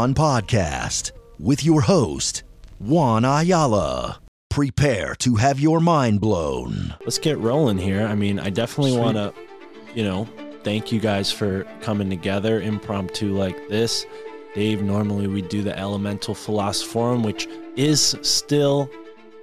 One podcast with your host, Juan Ayala. Prepare to have your mind blown. let's get rolling here. I mean, I definitely want to, you know, thank you guys for coming together impromptu like this. Dave, normally we do the Elemental Philosophorum, which is still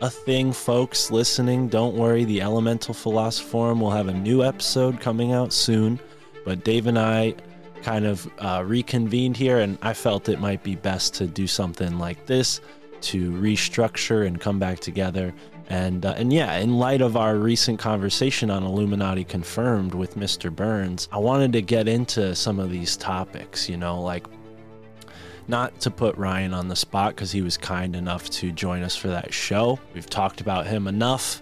a thing, folks listening. Don't worry, the Elemental Philosophorum will have a new episode coming out soon. But Dave and I kind of uh, reconvened here, and I felt it might be best to do something like this to restructure and come back together. And uh, and yeah, in light of our recent conversation on Illuminati confirmed with Mr. Burns, I wanted to get into some of these topics. You know, like not to put Ryan on the spot because he was kind enough to join us for that show. We've talked about him enough.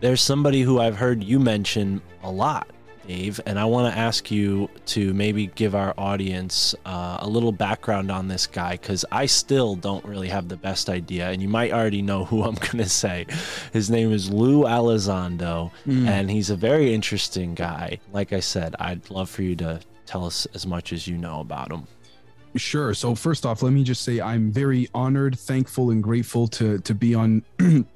There's somebody who I've heard you mention a lot, Dave, and I want to ask you to maybe give our audience uh, a little background on this guy because I still don't really have the best idea, and you might already know who I'm going to say. His name is Lou Elizondo, and he's a very interesting guy. Like I said, I'd love for you to tell us as much as you know about him. Sure. So first off, let me just say I'm very honored, thankful, and grateful to to be on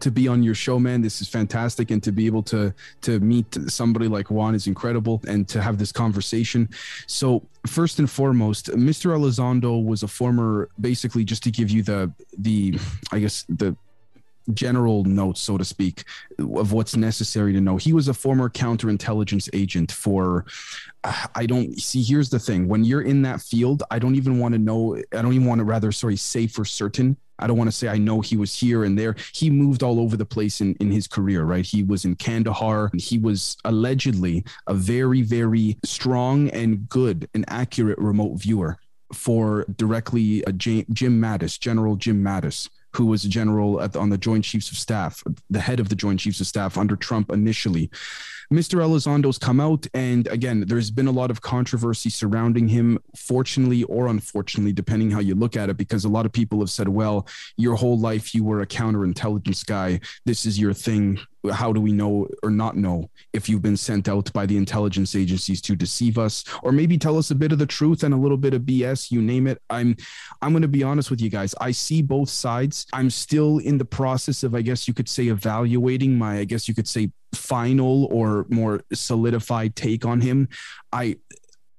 to be on your show, man. This is fantastic, and to be able to to meet somebody like Juan is incredible, and to have this conversation. So first and foremost, Mr. Elizondo was a former, basically, just to give you the the I guess the general notes, so to speak, of what's necessary to know. He was a former counterintelligence agent for. I don't see. Here's the thing: when you're in that field, I don't even want to know. I don't even want to rather, sorry, say for certain. I don't want to say I know he was here and there. He moved all over the place in, in his career, right? He was in Kandahar. He was allegedly a very, very strong and good and accurate remote viewer for directly uh, Jim Mattis, General Jim Mattis, who was a general at the, on the Joint Chiefs of Staff, the head of the Joint Chiefs of Staff under Trump initially. Mr. Elizondo's come out, and again, there's been a lot of controversy surrounding him, fortunately or unfortunately, depending how you look at it, because a lot of people have said, well, your whole life you were a counterintelligence guy. This is your thing. How do we know or not know if you've been sent out by the intelligence agencies to deceive us, or maybe tell us a bit of the truth and a little bit of BS, you name it? I'm I'm going to be honest with you guys. I see both sides. I'm still in the process of, I guess you could say, evaluating my, I guess you could say, final or more solidified take on him. I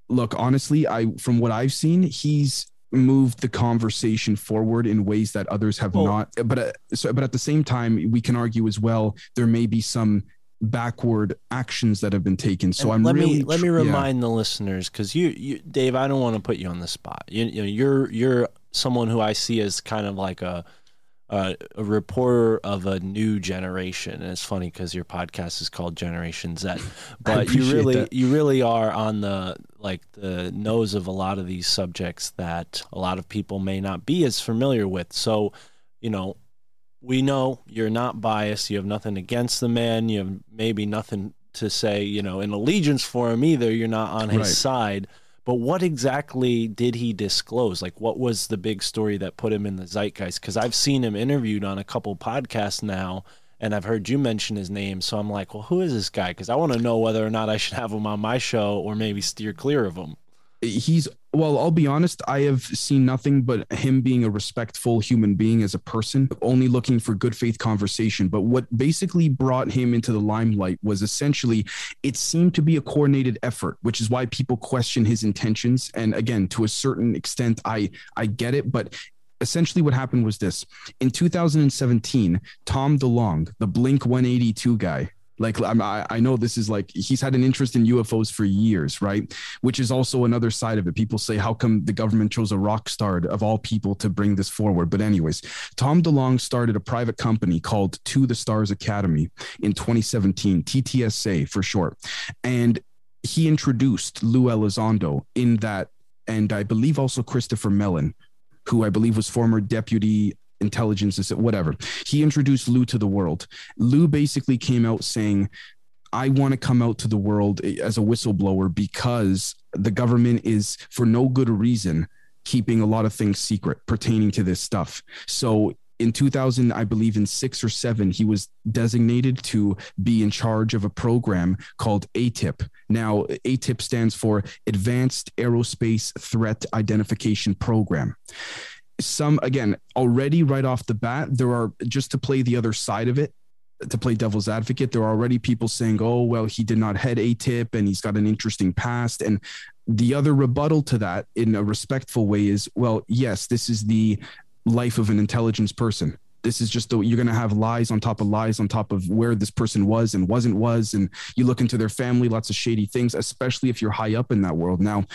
look honestly, I from what I've seen, he's moved the conversation forward in ways that others have Well- not. But uh, so, but at the same time, we can argue as well. There may be some backward actions that have been taken. So And I'm let really me let me tr- yeah. remind the listeners because you, you Dave, I don't want to put you on the spot. You, you know, you're you're someone who I see as kind of like a uh, a reporter of a new generation. And it's funny because your podcast is called Generation Z, but you really that. you really are on the like the nose of a lot of these subjects that a lot of people may not be as familiar with. So, you know, we know you're not biased. You have nothing against the man. You have maybe nothing to say, you know, in allegiance for him either. You're not on his Right. side. But what exactly did he disclose? Like, what was the big story that put him in the zeitgeist? Because I've seen him interviewed on a couple podcasts now, and I've heard you mention his name. So I'm like, well, who is this guy? Because I want to know whether or not I should have him on my show or maybe steer clear of him. he's well i'll be honest i have seen nothing but him being a respectful human being as a person only looking for good faith conversation. But what basically brought him into the limelight was essentially it seemed to be a coordinated effort which is why people question his intentions. And again to a certain extent i i get it but essentially what happened was this. In 2017 tom delonge the blink 182 guy like I'm- I, I know this is like he's had an interest in UFOs for years, right? Which is also another side of it. People say, how come the government chose a rock star of all people to bring this forward? But anyways, Tom DeLonge started a private company called To the Stars Academy in 2017, TTSA for short, and he introduced Lou Elizondo in that, and I believe also Christopher Mellon, who I believe was former deputy intelligence, whatever. He introduced Lou to the world. Lou basically came out saying, I want to come out to the world eh, as a whistleblower because the government is, for no good reason, keeping a lot of things secret pertaining to this stuff. So in 2000, I believe in six or seven, he was designated to be in charge of a program called AATIP. Now, AATIP stands for Advanced Aerospace Threat Identification Program some again already right off the bat there are just to play the other side of it to play devil's advocate there are already people saying oh well he did not head aatip and he's got an interesting past. And the other rebuttal to that in a respectful way is well yes this is the life of an intelligence person. This is just the, you're going to have lies on top of lies on top of where this person was and wasn't was. And you look into their family lots of shady things especially if you're high up in that world. Now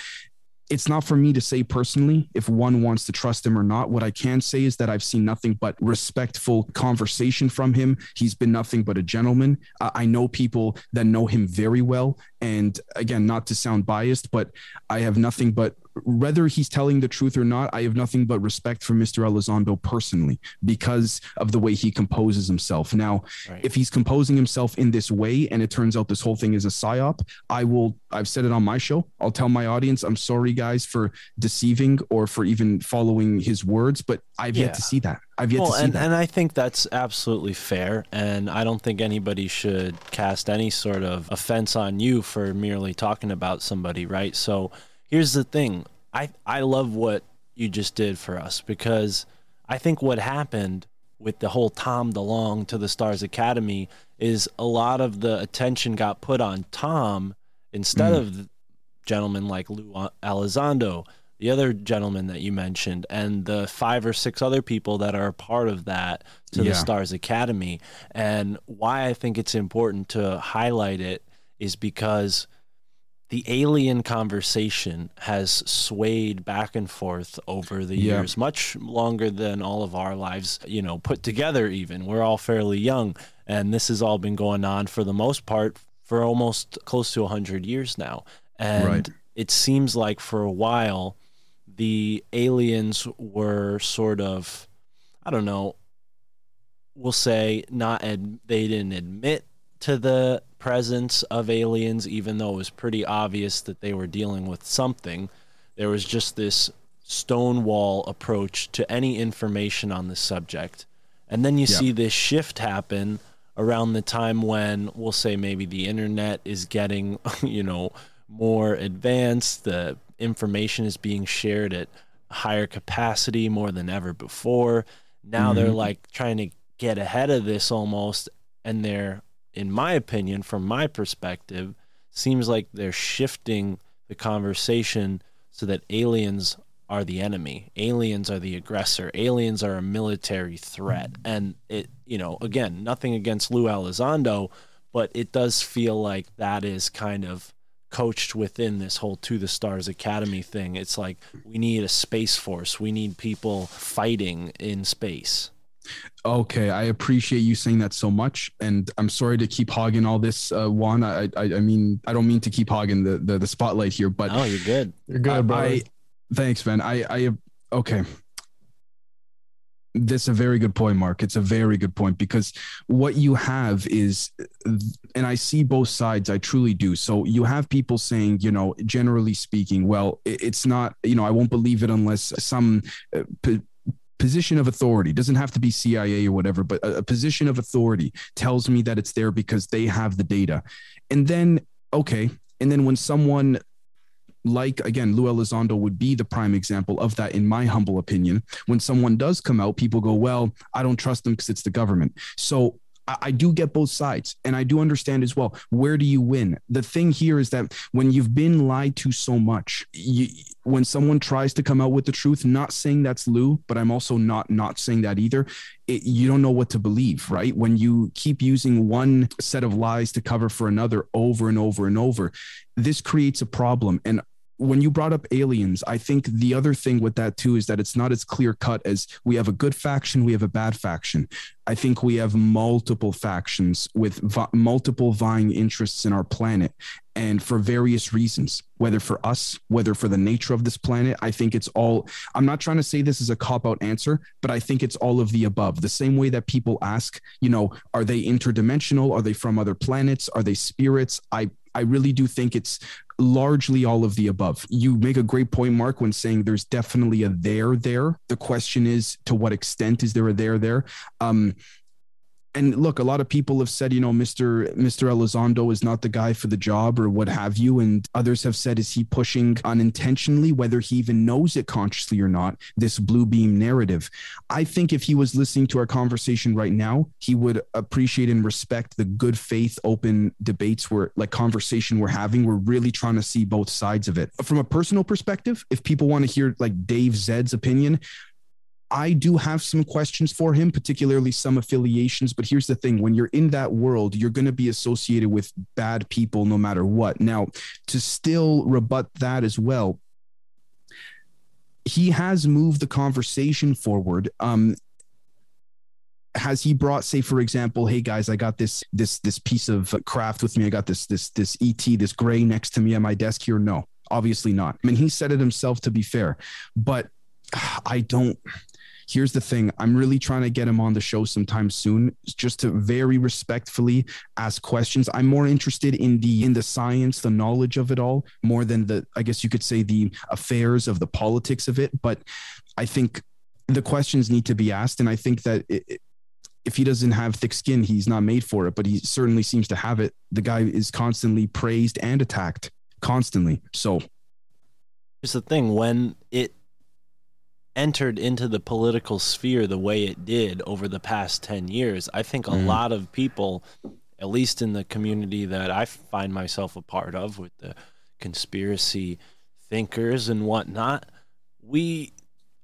it's not for me to say personally if one wants to trust him or not. What I can say is that I've seen nothing but respectful conversation from him. He's been nothing but a gentleman. Uh, I know people that know him very well. And again, not to sound biased, but I have nothing but whether he's telling the truth or not, I have nothing but respect for Mr. Elizondo personally because of the way he composes himself. Now, Right. if he's composing himself in this way and it turns out this whole thing is a psyop, I will, I've said it on my show. I'll tell my audience, I'm sorry, guys, for deceiving or for even following his words, but I've Yeah. yet to see that. I've yet well, to see and, that. and I think that's absolutely fair. And I don't think anybody should cast any sort of offense on you for merely talking about somebody, right? So here's the thing I, I love what you just did for us because I think what happened with the whole Tom DeLonge to the Stars Academy is a lot of the attention got put on Tom instead Mm. of gentlemen like Lou Elizondo, the other gentleman that you mentioned, and the five or six other people that are a part of that to Yeah. the Stars Academy. And why I think it's important to highlight it is because the alien conversation has swayed back and forth over the Yeah. years, much longer than all of our lives, you know, put together, even. We're all fairly young. And this has all been going on for the most part for almost close to 100 years now. And Right. it seems like for a while, the aliens were sort of, I don't know, we'll say not ad- they didn't admit to the presence of aliens even though it was pretty obvious that they were dealing with something there was just this stonewall approach to any information on the subject and then you Yeah. see this shift happen around the time when we'll say maybe the internet is getting you know more advanced the information is being shared at higher capacity more than ever before now they're Mhm. like trying to get ahead of this almost and they're in my opinion from my perspective seems like they're shifting the conversation so that aliens are the enemy. Aliens are the aggressor. Aliens are a military threat. Mm-hmm. And it you know again nothing against Lou Elizondo but it does feel like that is kind of coached within this whole to the stars academy thing. It's like we need a space force. We need people fighting in space Okay, I appreciate you saying that so much, and I'm sorry to keep hogging all this, uh, Juan. I, I, I mean, I don't mean to keep hogging the, the, the spotlight here, but oh, you're good. You're good, bro. I, thanks, man. I, I, okay. That's a very good point, Mark. It's a very good point because what you have is, and I see both sides. I truly do. So you have people saying, you know, generally speaking, well, it's not, you know, I won't believe it unless some uh, position of authority doesn't have to be CIA or whatever, but a, a position of authority tells me that it's there because they have the data. And then, okay. And then when someone like again, Lou Elizondo would be the prime example of that, in my humble opinion. When someone does come out, people go, "Well, I don't trust them because it's the government." So I, do get both sides and I do understand as well. Where do you win? The thing here is that when you've been lied to so much, you, when someone tries to come out with the truth, not saying that's Lou, but I'm also not not saying that either. It, you don't know what to believe, right? When you keep using one set of lies to cover for another over and over and over, this creates a problem. And when you brought up aliens, I think the other thing with that too is that it's not as clear cut as we have a good faction, we have a bad faction. I think we have multiple factions with multiple vying interests in our planet. And for various reasons, whether for us, whether for the nature of this planet, I think it's all. I'm not trying to say this is a cop out answer, but I think it's all of the above. The same way that people ask, you know, are they interdimensional? Are they from other planets? Are they spirits? I I really do think it's largely all of the above. You make a great point, Mark, when saying there's definitely a there there. The question is, to what extent is there a there there? Um, and look, a lot of people have said, you know, Mr. Mr. Elizondo is not the guy for the job or what have you. And others have said, is he pushing unintentionally, whether he even knows it consciously or not, this blue beam narrative? I think if he was listening to our conversation right now, he would appreciate and respect the good faith, open debates we're like conversation we're having. We're really trying to see both sides of it. From a personal perspective, if people want to hear like Dave Zed's opinion, I do have some questions for him, particularly some affiliations. But here's the thing when you're in that world, you're going to be associated with bad people no matter what. Now, to still rebut that as well, he has moved the conversation forward. Um, has he brought say for example hey guys i got this this this piece of craft with me i got this this this et this gray next to me at my desk here no obviously not i mean he said it himself to be fair but i don't here's the thing. I'm really trying to get him on the show sometime soon just to very respectfully ask questions. I'm more interested in the in the science the knowledge of it all more than the i guess you could say the affairs of the politics of it. But i think the questions need to be asked and i think that it, if he doesn't have thick skin he's not made for it but he certainly seems to have it. The guy is constantly praised and attacked constantly. So here's the thing. When it entered into the political sphere the way it did over the past 10 years, I think a mm. lot of people, at least in the community that I find myself a part of with the conspiracy thinkers and whatnot, we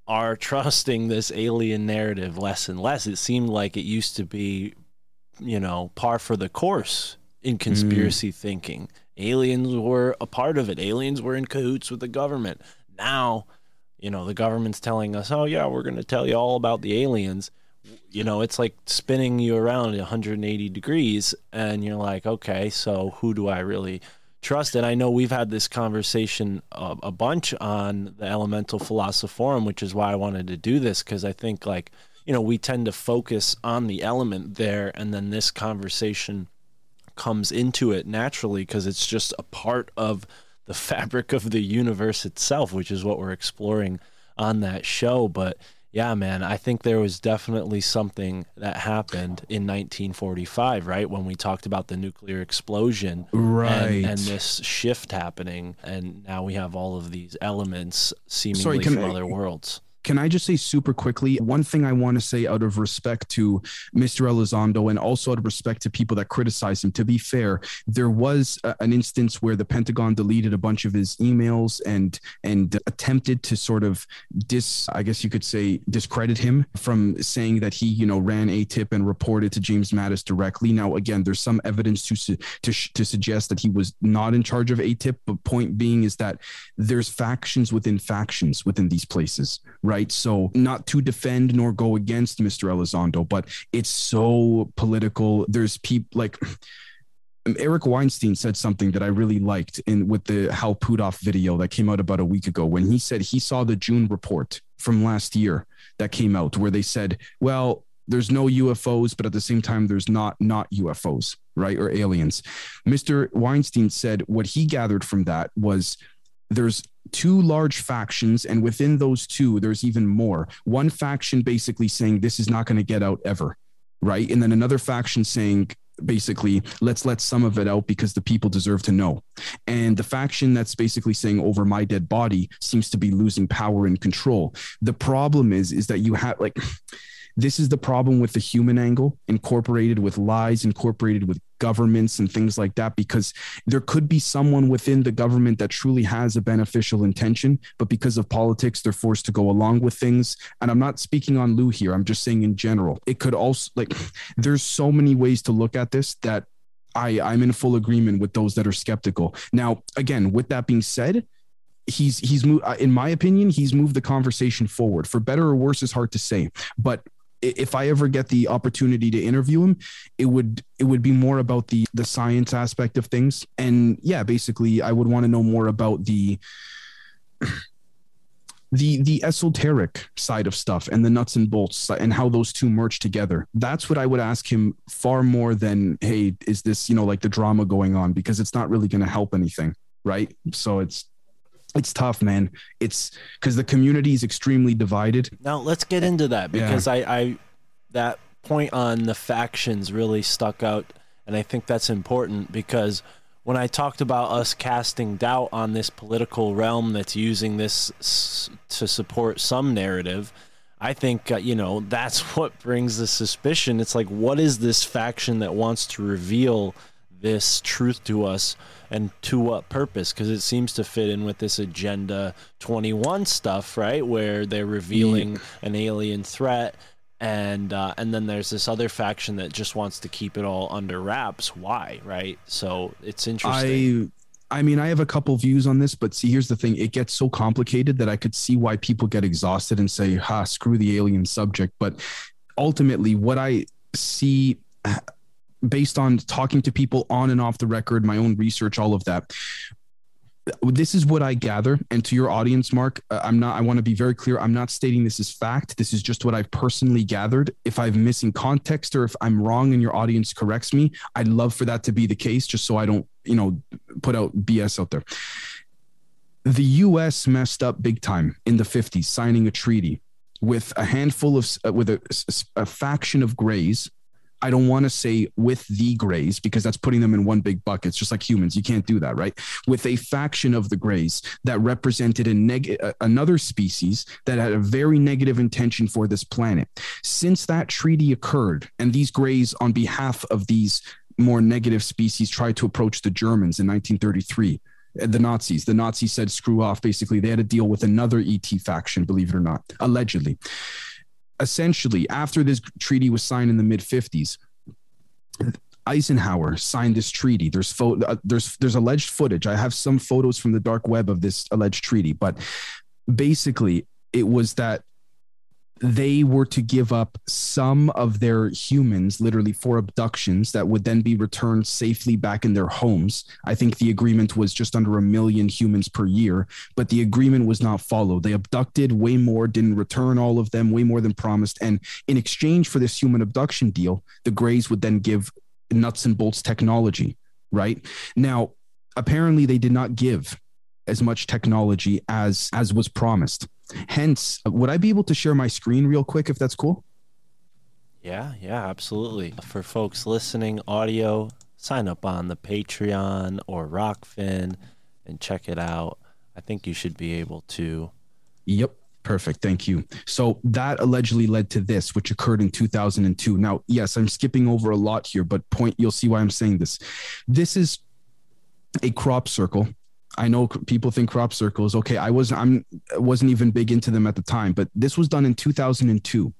are trusting this alien narrative less and less. It seemed like it used to be, you know, par for the course in conspiracy mm. thinking. Aliens were a part of it, aliens were in cahoots with the government. Now, you know the government's telling us oh yeah we're going to tell you all about the aliens. You know it's like spinning you around 180 degrees and you're like okay so who do i really trust? And i know we've had this conversation a, a bunch on the elemental philosophorum which is why i wanted to do this because i think like you know we tend to focus on the element there and then this conversation comes into it naturally because it's just a part of the fabric of the universe itself, which is what we're exploring on that show. But yeah, man, I think there was definitely something that happened in 1945, right? When we talked about the nuclear explosion. Right. And, and this shift happening. And now we have all of these elements seemingly Sorry, from I, other worlds. Can I just say super quickly one thing I want to say out of respect to Mr. Elizondo and also out of respect to people that criticize him? To be fair, there was a, an instance where the Pentagon deleted a bunch of his emails and and attempted to sort of dis, I guess you could say, discredit him from saying that he, you know, ran AATIP and reported to James Mattis directly. Now, again, there's some evidence to to to suggest that he was not in charge of AATIP, but point being is that there's factions within factions within these places? So not to defend nor go against Mr. Elizondo, but it's so political. There's people like Eric Weinstein said something that I really liked in with the Hal Puthoff video that came out about a week ago when he said he saw the June report from last year that came out where they said, well, there's no UFOs, but at the same time, there's not not UFOs, right? Or aliens. Mr. Weinstein said what he gathered from that was there's two large factions, and within those two, there's even more. One faction basically saying this is not going to get out ever, right? And then another faction saying basically let's let some of it out because the people deserve to know and the faction that's basically saying over my dead body seems to be losing power and control the problem is is that you have like this is the problem with the human angle incorporated with lies, incorporated with governments and things like that, because there could be someone within the government that truly has a beneficial intention, but because of politics, they're forced to go along with things. And I'm not speaking on Lou here, I'm just saying in general. It could also, like, there's so many ways to look at this that I, I'm in full agreement with those that are skeptical. Now, again, with that being said, he's he's moved uh, in my opinion he's moved the conversation forward for better or worse is hard to say but if I ever get the opportunity to interview him, it would it would be more about the the science aspect of things. And yeah, basically I would want to know more about the the the esoteric side of stuff and the nuts and bolts and how those two merge together. That's what I would ask him far more than hey, is this, you know, like the drama going on because it's not really going to help anything, right? So it's it's tough, man. It's because the community is extremely divided. Now let's get into that because yeah. I, I that point on the factions really stuck out, and I think that's important because when I talked about us casting doubt on this political realm that's using this s- to support some narrative, I think uh, you know that's what brings the suspicion. It's like, what is this faction that wants to reveal this truth to us? and to what purpose? Because it seems to fit in with this Agenda 21 stuff, right? Where they're revealing yeah. an alien threat. And uh, and then there's this other faction that just wants to keep it all under wraps. Why, right? So it's interesting. I I mean, I have a couple views on this, but see, here's the thing: it gets so complicated that I could see why people get exhausted and say, "Ha, screw the alien subject." But ultimately, what I see based on talking to people on and off the record, my own research, all of that. This is what I gather. And to your audience, Mark, uh, I'm not, I want to be very clear. I'm not stating this is fact. This is just what I've personally gathered. If I'm missing context or if I'm wrong and your audience corrects me, I'd love for that to be the case, just so I don't, you know, put out BS out there. The US messed up big time in the 50s, signing a treaty with a handful of, uh, with a, a faction of grays I don't want to say with the grays because that's putting them in one big bucket. It's just like humans. You can't do that, right? With a faction of the grays that represented a neg- uh, another species that had a very negative intention for this planet. Since that treaty occurred, and these grays, on behalf of these more negative species, tried to approach the Germans in 1933 uh, the Nazis. The Nazis said, screw off. Basically, they had to deal with another ET faction, believe it or not, allegedly essentially, after this treaty was signed in the mid 50s, Eisenhower signed this treaty. There's fo- uh, there's there's alleged footage. I have some photos from the dark web of this alleged treaty, but basically, it was that they were to give up some of their humans literally for abductions that would then be returned safely back in their homes. I think the agreement was just under a million humans per year, but the agreement was not followed. They abducted way more, didn't return all of them, way more than promised. And in exchange for this human abduction deal, the Greys would then give nuts and bolts technology, right? Now, apparently they did not give as much technology as as was promised Hence, would I be able to share my screen real quick if that's cool? Yeah, yeah, absolutely. For folks listening, audio, sign up on the Patreon or Rokfin and check it out. I think you should be able to. Yep. Perfect. Thank you. So that allegedly led to this, which occurred in 2002. Now, yes, I'm skipping over a lot here, but point, you'll see why I'm saying this. This is a crop circle I know people think crop circles. Okay, I was I'm wasn't even big into them at the time, but this was done in 2002.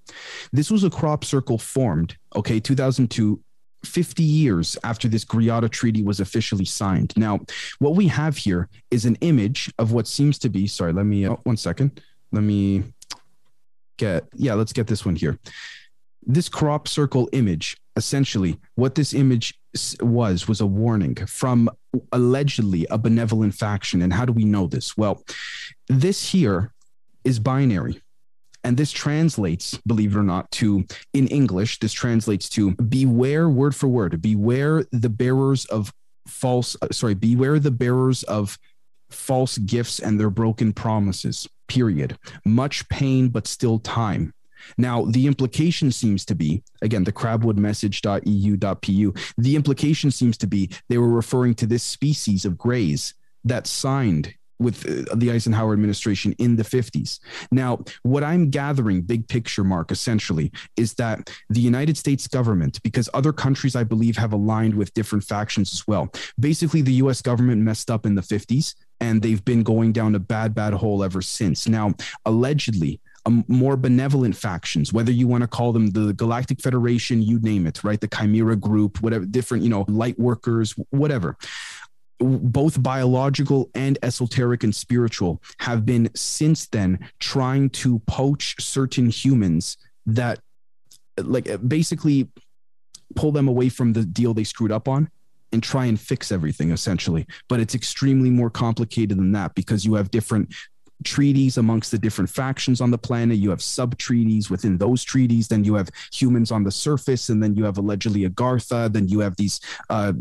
This was a crop circle formed. Okay, 2002. 50 years after this Greada Treaty was officially signed. Now, what we have here is an image of what seems to be. Sorry, let me. Uh, one second. Let me. get yeah, let's get this one here. This crop circle image, essentially, what this image was was a warning from allegedly a benevolent faction. And how do we know this? Well, this here is binary. And this translates, believe it or not, to in English, this translates to beware, word for word, beware the bearers of false, uh, sorry, beware the bearers of false gifts and their broken promises, period. Much pain, but still time. Now, the implication seems to be, again, the crabwoodmessage.eu.pu, the implication seems to be they were referring to this species of grays that signed with uh, the Eisenhower administration in the 50s. Now, what I'm gathering, big picture, Mark, essentially, is that the United States government, because other countries, I believe, have aligned with different factions as well. Basically, the US government messed up in the 50s and they've been going down a bad, bad hole ever since. Now, allegedly, um, more benevolent factions, whether you want to call them the Galactic Federation, you name it, right? The Chimera Group, whatever, different, you know, light workers, whatever both biological and esoteric and spiritual have been since then trying to poach certain humans that like basically pull them away from the deal they screwed up on and try and fix everything essentially but it's extremely more complicated than that because you have different treaties amongst the different factions on the planet. You have sub treaties within those treaties. Then you have humans on the surface, and then you have allegedly Agartha. Then you have these uh,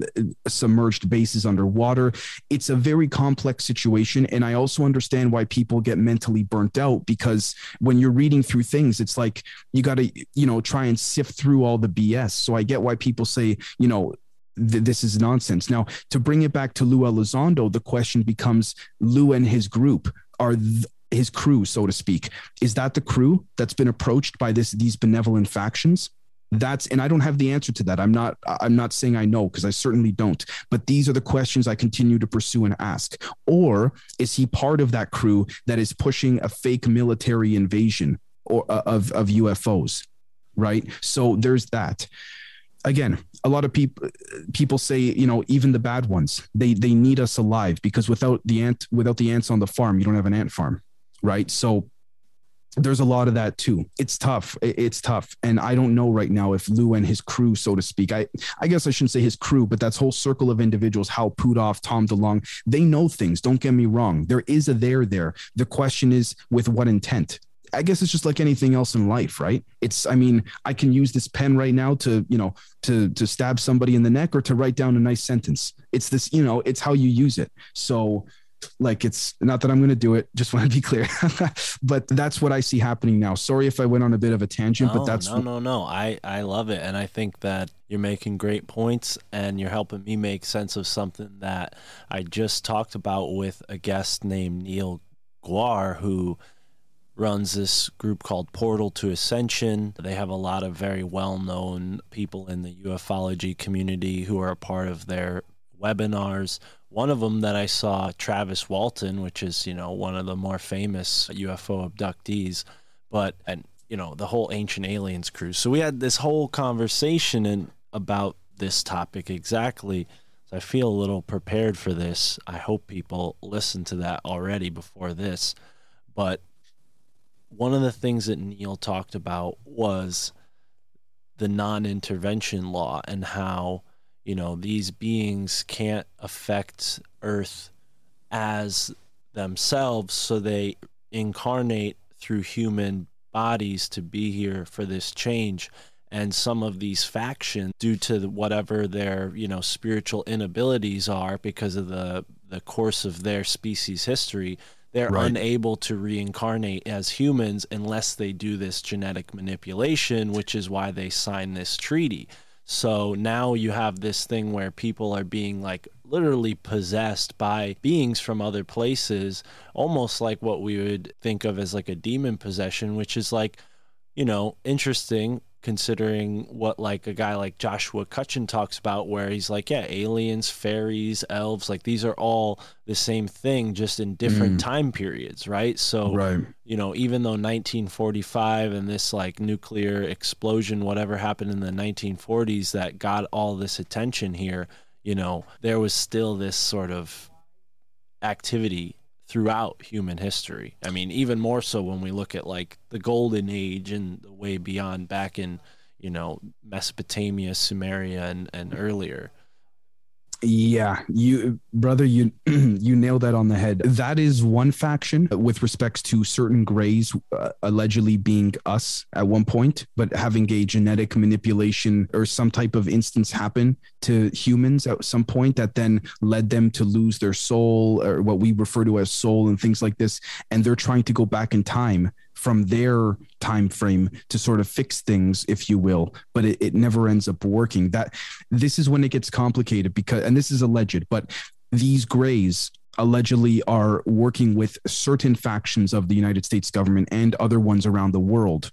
submerged bases underwater. It's a very complex situation, and I also understand why people get mentally burnt out because when you're reading through things, it's like you got to you know try and sift through all the BS. So I get why people say you know this is nonsense. Now, to bring it back to Lou Elizondo, the question becomes Lou and his group are th- his crew, so to speak. Is that the crew that's been approached by this these benevolent factions? That's and I don't have the answer to that. I'm not I'm not saying I know because I certainly don't. But these are the questions I continue to pursue and ask. Or is he part of that crew that is pushing a fake military invasion or uh, of of UFOs? Right. So there's that again a lot of people people say you know even the bad ones they they need us alive because without the ant without the ants on the farm you don't have an ant farm right? So there's a lot of that too. It's tough. It's tough. And i don't know right now if lou and his crew so to speak i i guess i shouldn't say his crew but that's whole circle of individuals hal puthoff tom delonge they know things. Don't get me wrong. There is a there there. The question is with what intent I guess it's just like anything else in life, right? It's, I mean, I can use this pen right now to, you know, to to stab somebody in the neck or to write down a nice sentence. It's this, you know, it's how you use it. So, like, it's not that I'm going to do it. Just want to be clear, but that's what I see happening now. Sorry if I went on a bit of a tangent, no, but that's no, no, no. I I love it, and I think that you're making great points, and you're helping me make sense of something that I just talked about with a guest named Neil Gaur, who runs this group called Portal to Ascension. They have a lot of very well known people in the ufology community who are a part of their webinars. One of them that I saw, Travis Walton, which is, you know, one of the more famous UFO abductees, but, and, you know, the whole Ancient Aliens crew. So we had this whole conversation and about this topic exactly. So I feel a little prepared for this. I hope people listen to that already before this. But one of the things that Neil talked about was the non-intervention law and how you know these beings can't affect earth as themselves so they incarnate through human bodies to be here for this change. And some of these factions due to whatever their you know spiritual inabilities are because of the the course of their species history they're right. unable to reincarnate as humans unless they do this genetic manipulation, which is why they sign this treaty. So now you have this thing where people are being like literally possessed by beings from other places, almost like what we would think of as like a demon possession, which is like, you know, interesting considering what like a guy like Joshua Cutchin talks about where he's like yeah aliens fairies elves like these are all the same thing just in different mm. time periods right so right. you know even though 1945 and this like nuclear explosion whatever happened in the 1940s that got all this attention here you know there was still this sort of activity throughout human history. I mean, even more so when we look at like the golden age and the way beyond back in, you know, Mesopotamia, Sumeria and, and earlier. Yeah, you brother, you you nailed that on the head. That is one faction with respects to certain grays uh, allegedly being us at one point, but having a genetic manipulation or some type of instance happen to humans at some point that then led them to lose their soul or what we refer to as soul and things like this, and they're trying to go back in time from their time frame to sort of fix things if you will but it, it never ends up working. That this is when it gets complicated because and this is alleged but these grays allegedly are working with certain factions of the united states government and other ones around the world.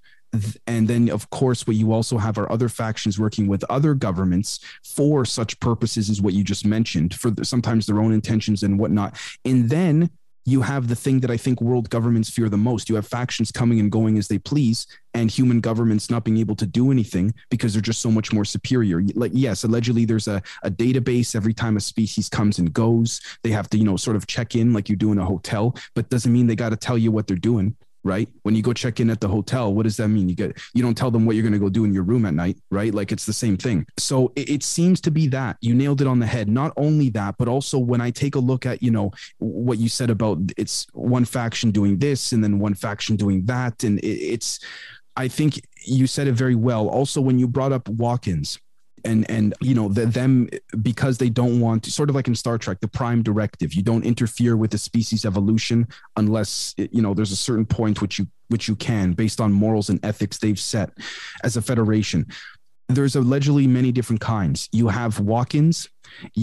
And then of course what you also have are other factions working with other governments for such purposes as what you just mentioned for sometimes their own intentions and whatnot. And then you have the thing that I think world governments fear the most. You have factions coming and going as they please, and human governments not being able to do anything because they're just so much more superior. Like, yes, allegedly there's a, a database every time a species comes and goes. They have to, you know, sort of check in like you do in a hotel, but doesn't mean they got to tell you what they're doing right? When you go check in at the hotel, what does that mean? You get you don't tell them what you're going to go do in your room at night, right? Like it's the same thing. So it, it, seems to be that you nailed it on the head. Not only that, but also when I take a look at you know what you said about it's one faction doing this and then one faction doing that, and it, it's. I think you said it very well. Also, when you brought up walk-ins, and and you know the, them because they don't want to sort of like in star trek the prime directive you don't interfere with the species evolution unless you know there's a certain point which you which you can based on morals and ethics they've set as a federation there's allegedly many different kinds you have walk-ins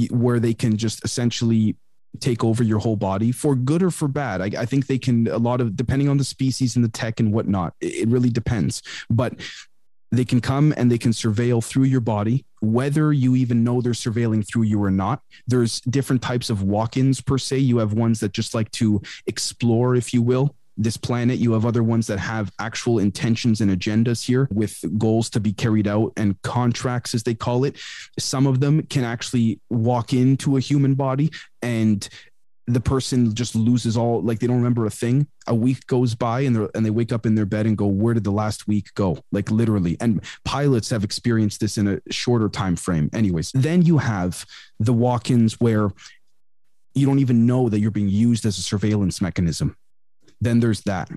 where they can just essentially take over your whole body for good or for bad. I, I, think they can a lot of depending on the species and the tech and whatnot. It, it really depends. But they can come and they can surveil through your body, whether you even know they're surveilling through you or not. There's different types of walk ins, per se. You have ones that just like to explore, if you will, this planet. You have other ones that have actual intentions and agendas here with goals to be carried out and contracts, as they call it. Some of them can actually walk into a human body and the person just loses all like they don't remember a thing. A week goes by and they and they wake up in their bed and go where did the last week go? Like literally. And pilots have experienced this in a shorter time frame. Anyways then you have the walk-ins where you don't even know that you're being used as a surveillance mechanism then there's that.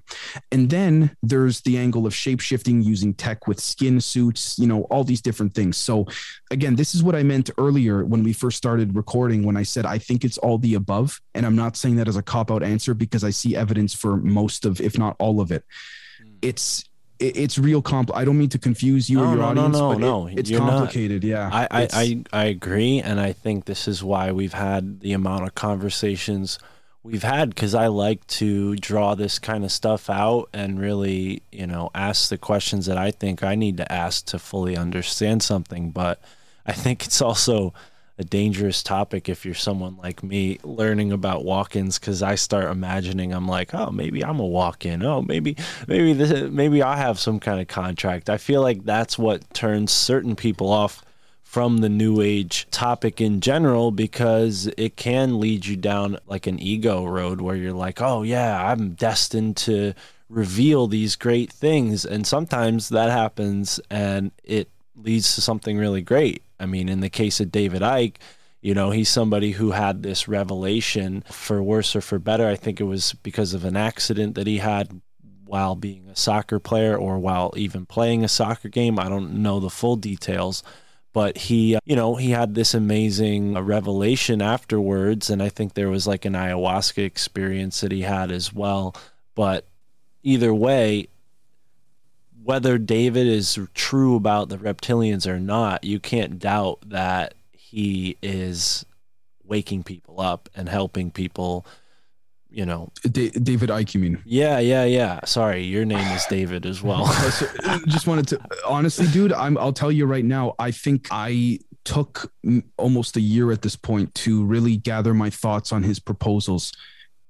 And then there's the angle of shapeshifting using tech with skin suits, you know, all these different things. So, again, this is what I meant earlier when we first started recording when I said I think it's all the above. And I'm not saying that as a cop out answer because I see evidence for most of, if not all of it. Hmm. It's, it's real comp. I don't mean to confuse you no, or your no, audience, no, no, but no. It, it's You're complicated. Not. Yeah, I, I, I, I agree, and I think this is why we've had the amount of conversations we've had because I like to draw this kind of stuff out and really, you know, ask the questions that I think I need to ask to fully understand something. But I think it's also a dangerous topic if you're someone like me learning about walk-ins because I start imagining I'm like, oh, maybe I'm a walk-in. Oh, maybe, maybe this, maybe I have some kind of contract. I feel like that's what turns certain people off from the new age topic in general because it can lead you down like an ego road where you're like, oh, yeah, I'm destined to reveal these great things. And sometimes that happens and it leads to something really great. I mean, in the case of David Icke, you know, he's somebody who had this revelation for worse or for better. I think it was because of an accident that he had while being a soccer player or while even playing a soccer game. I don't know the full details but he, uh, you know, he had this amazing uh, revelation afterwards. And I think there was like an ayahuasca experience that he had as well. But either way, whether David is true about the reptilians or not, you can't doubt that he is waking people up and helping people you know. David icke you mean? Yeah yeah yeah. Sorry your name is david as well. Oh, so, just wanted to honestly dude i'm i'll tell you right now i think i took almost a year at this point to really gather my thoughts on his proposals.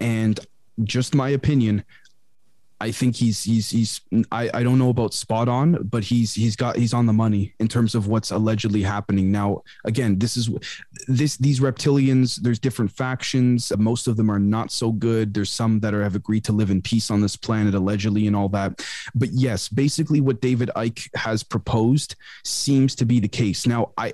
And just my opinion I think he's he's he's I, I don't know about spot on, but he's he's got he's on the money in terms of what's allegedly happening. Now, again, this is this these reptilians, there's different factions. Most of them are not so good. There's some that are have agreed to live in peace on this planet, allegedly, and all that. But yes, basically what David Icke has proposed seems to be the case. Now, I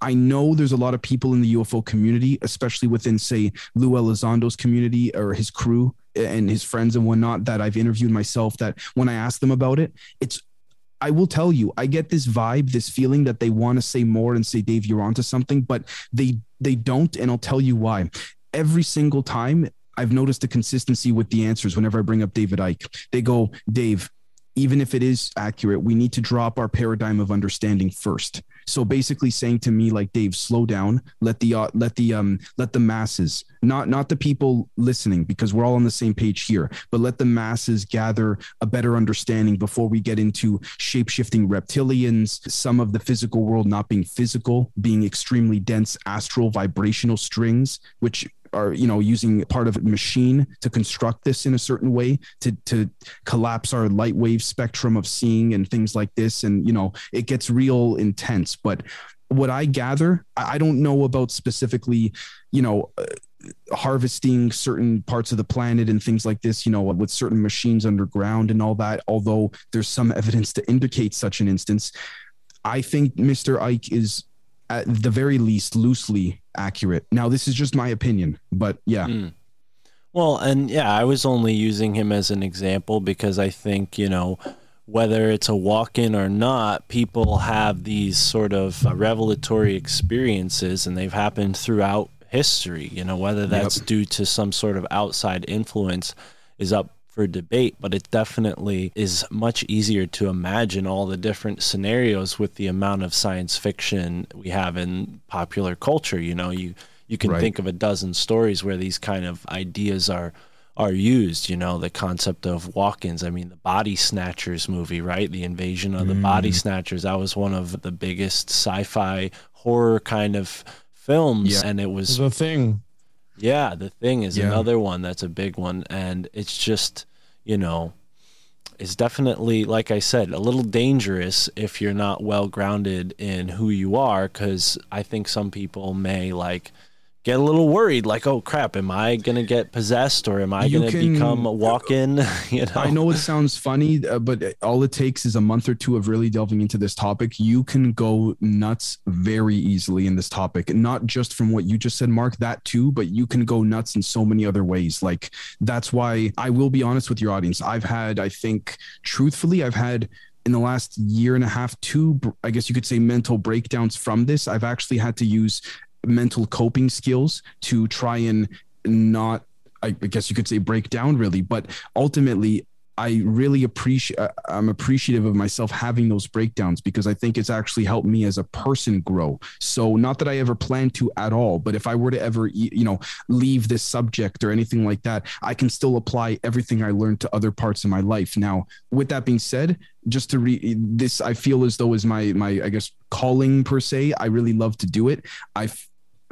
I know there's a lot of people in the UFO community, especially within, say, Lou Elizondo's community or his crew and his friends and whatnot that I've interviewed myself that when I ask them about it, it's I will tell you, I get this vibe, this feeling that they want to say more and say, Dave, you're onto something, but they they don't, and I'll tell you why. Every single time I've noticed a consistency with the answers whenever I bring up David Icke, They go, Dave, even if it is accurate, we need to drop our paradigm of understanding first. So basically saying to me like Dave, slow down, let the uh, let the um let the masses, not not the people listening because we're all on the same page here, but let the masses gather a better understanding before we get into shape-shifting reptilians, some of the physical world not being physical, being extremely dense astral vibrational strings, which are you know using part of a machine to construct this in a certain way to to collapse our light wave spectrum of seeing and things like this and you know it gets real intense but what i gather i don't know about specifically you know uh, harvesting certain parts of the planet and things like this, you know, with certain machines underground and all that, although there's some evidence to indicate such an instance. I think Mr. Icke is at the very least loosely accurate. Now, this is just my opinion, but yeah. Mm. Well, and yeah, I was only using him as an example because I think, you know, whether it's a walk in or not, people have these sort of uh, revelatory experiences and they've happened throughout history, you know, whether that's yep. due to some sort of outside influence is up for debate, but it definitely is much easier to imagine all the different scenarios with the amount of science fiction we have in popular culture. You know, you you can right. think of a dozen stories where these kind of ideas are are used. You know, the concept of walk-ins. I mean, the Body Snatchers movie, right? The invasion of the mm. Body Snatchers. That was one of the biggest sci-fi horror kind of films, yeah. and it was the thing. Yeah, the thing is yeah. another one that's a big one, and it's just you know, it's definitely like I said a little dangerous if you're not well grounded in who you are, because I think some people may like get a little worried like oh crap am i going to get possessed or am i going to become a walk-in you know? I know it sounds funny uh, but all it takes is a month or two of really delving into this topic. You can go nuts very easily in this topic not just from what you just said mark that too but you can go nuts in so many other ways. Like that's why i will be honest with your audience. I've had i think truthfully i've had in the last year and a half two i guess you could say mental breakdowns from this. I've actually had to use mental coping skills to try and not I guess you could say break down really, but ultimately I really appreciate uh, I'm appreciative of myself having those breakdowns because I think it's actually helped me as a person grow. So not that I ever plan to at all, but if I were to ever you know leave this subject or anything like that, I can still apply everything I learned to other parts of my life. Now, with that being said, just to read this I feel as though is my my I guess calling per se. I really love to do it. I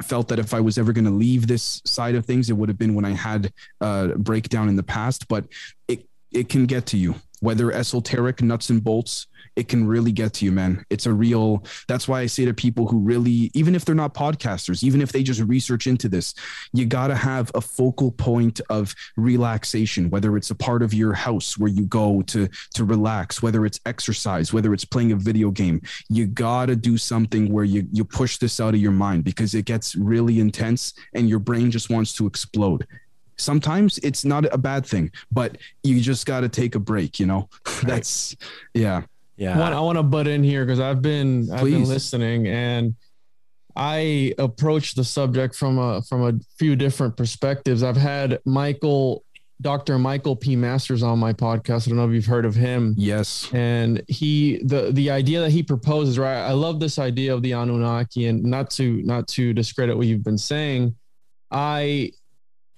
felt that if I was ever going to leave this side of things, it would have been when I had a breakdown in the past. But it it can get to you, whether esoteric nuts and bolts it can really get to you, man. It's a real, that's why I say to people who really, even if they're not podcasters, even if they just research into this, you got to have a focal point of relaxation, whether it's a part of your house where you go to, to relax, whether it's exercise, whether it's playing a video game, you got to do something where you, you push this out of your mind because it gets really intense and your brain just wants to explode. Sometimes it's not a bad thing but you just got to take a break you know? That's yeah yeah. I want, I want to butt in here because I've been I've been listening and I approach the subject from a from a few different perspectives. I've had Michael Dr. Michael P. Masters on my podcast. I don't know if you've heard of him. Yes. And he the the idea that he proposes, right? I love this idea of the Anunnaki and not to not to discredit what you've been saying. I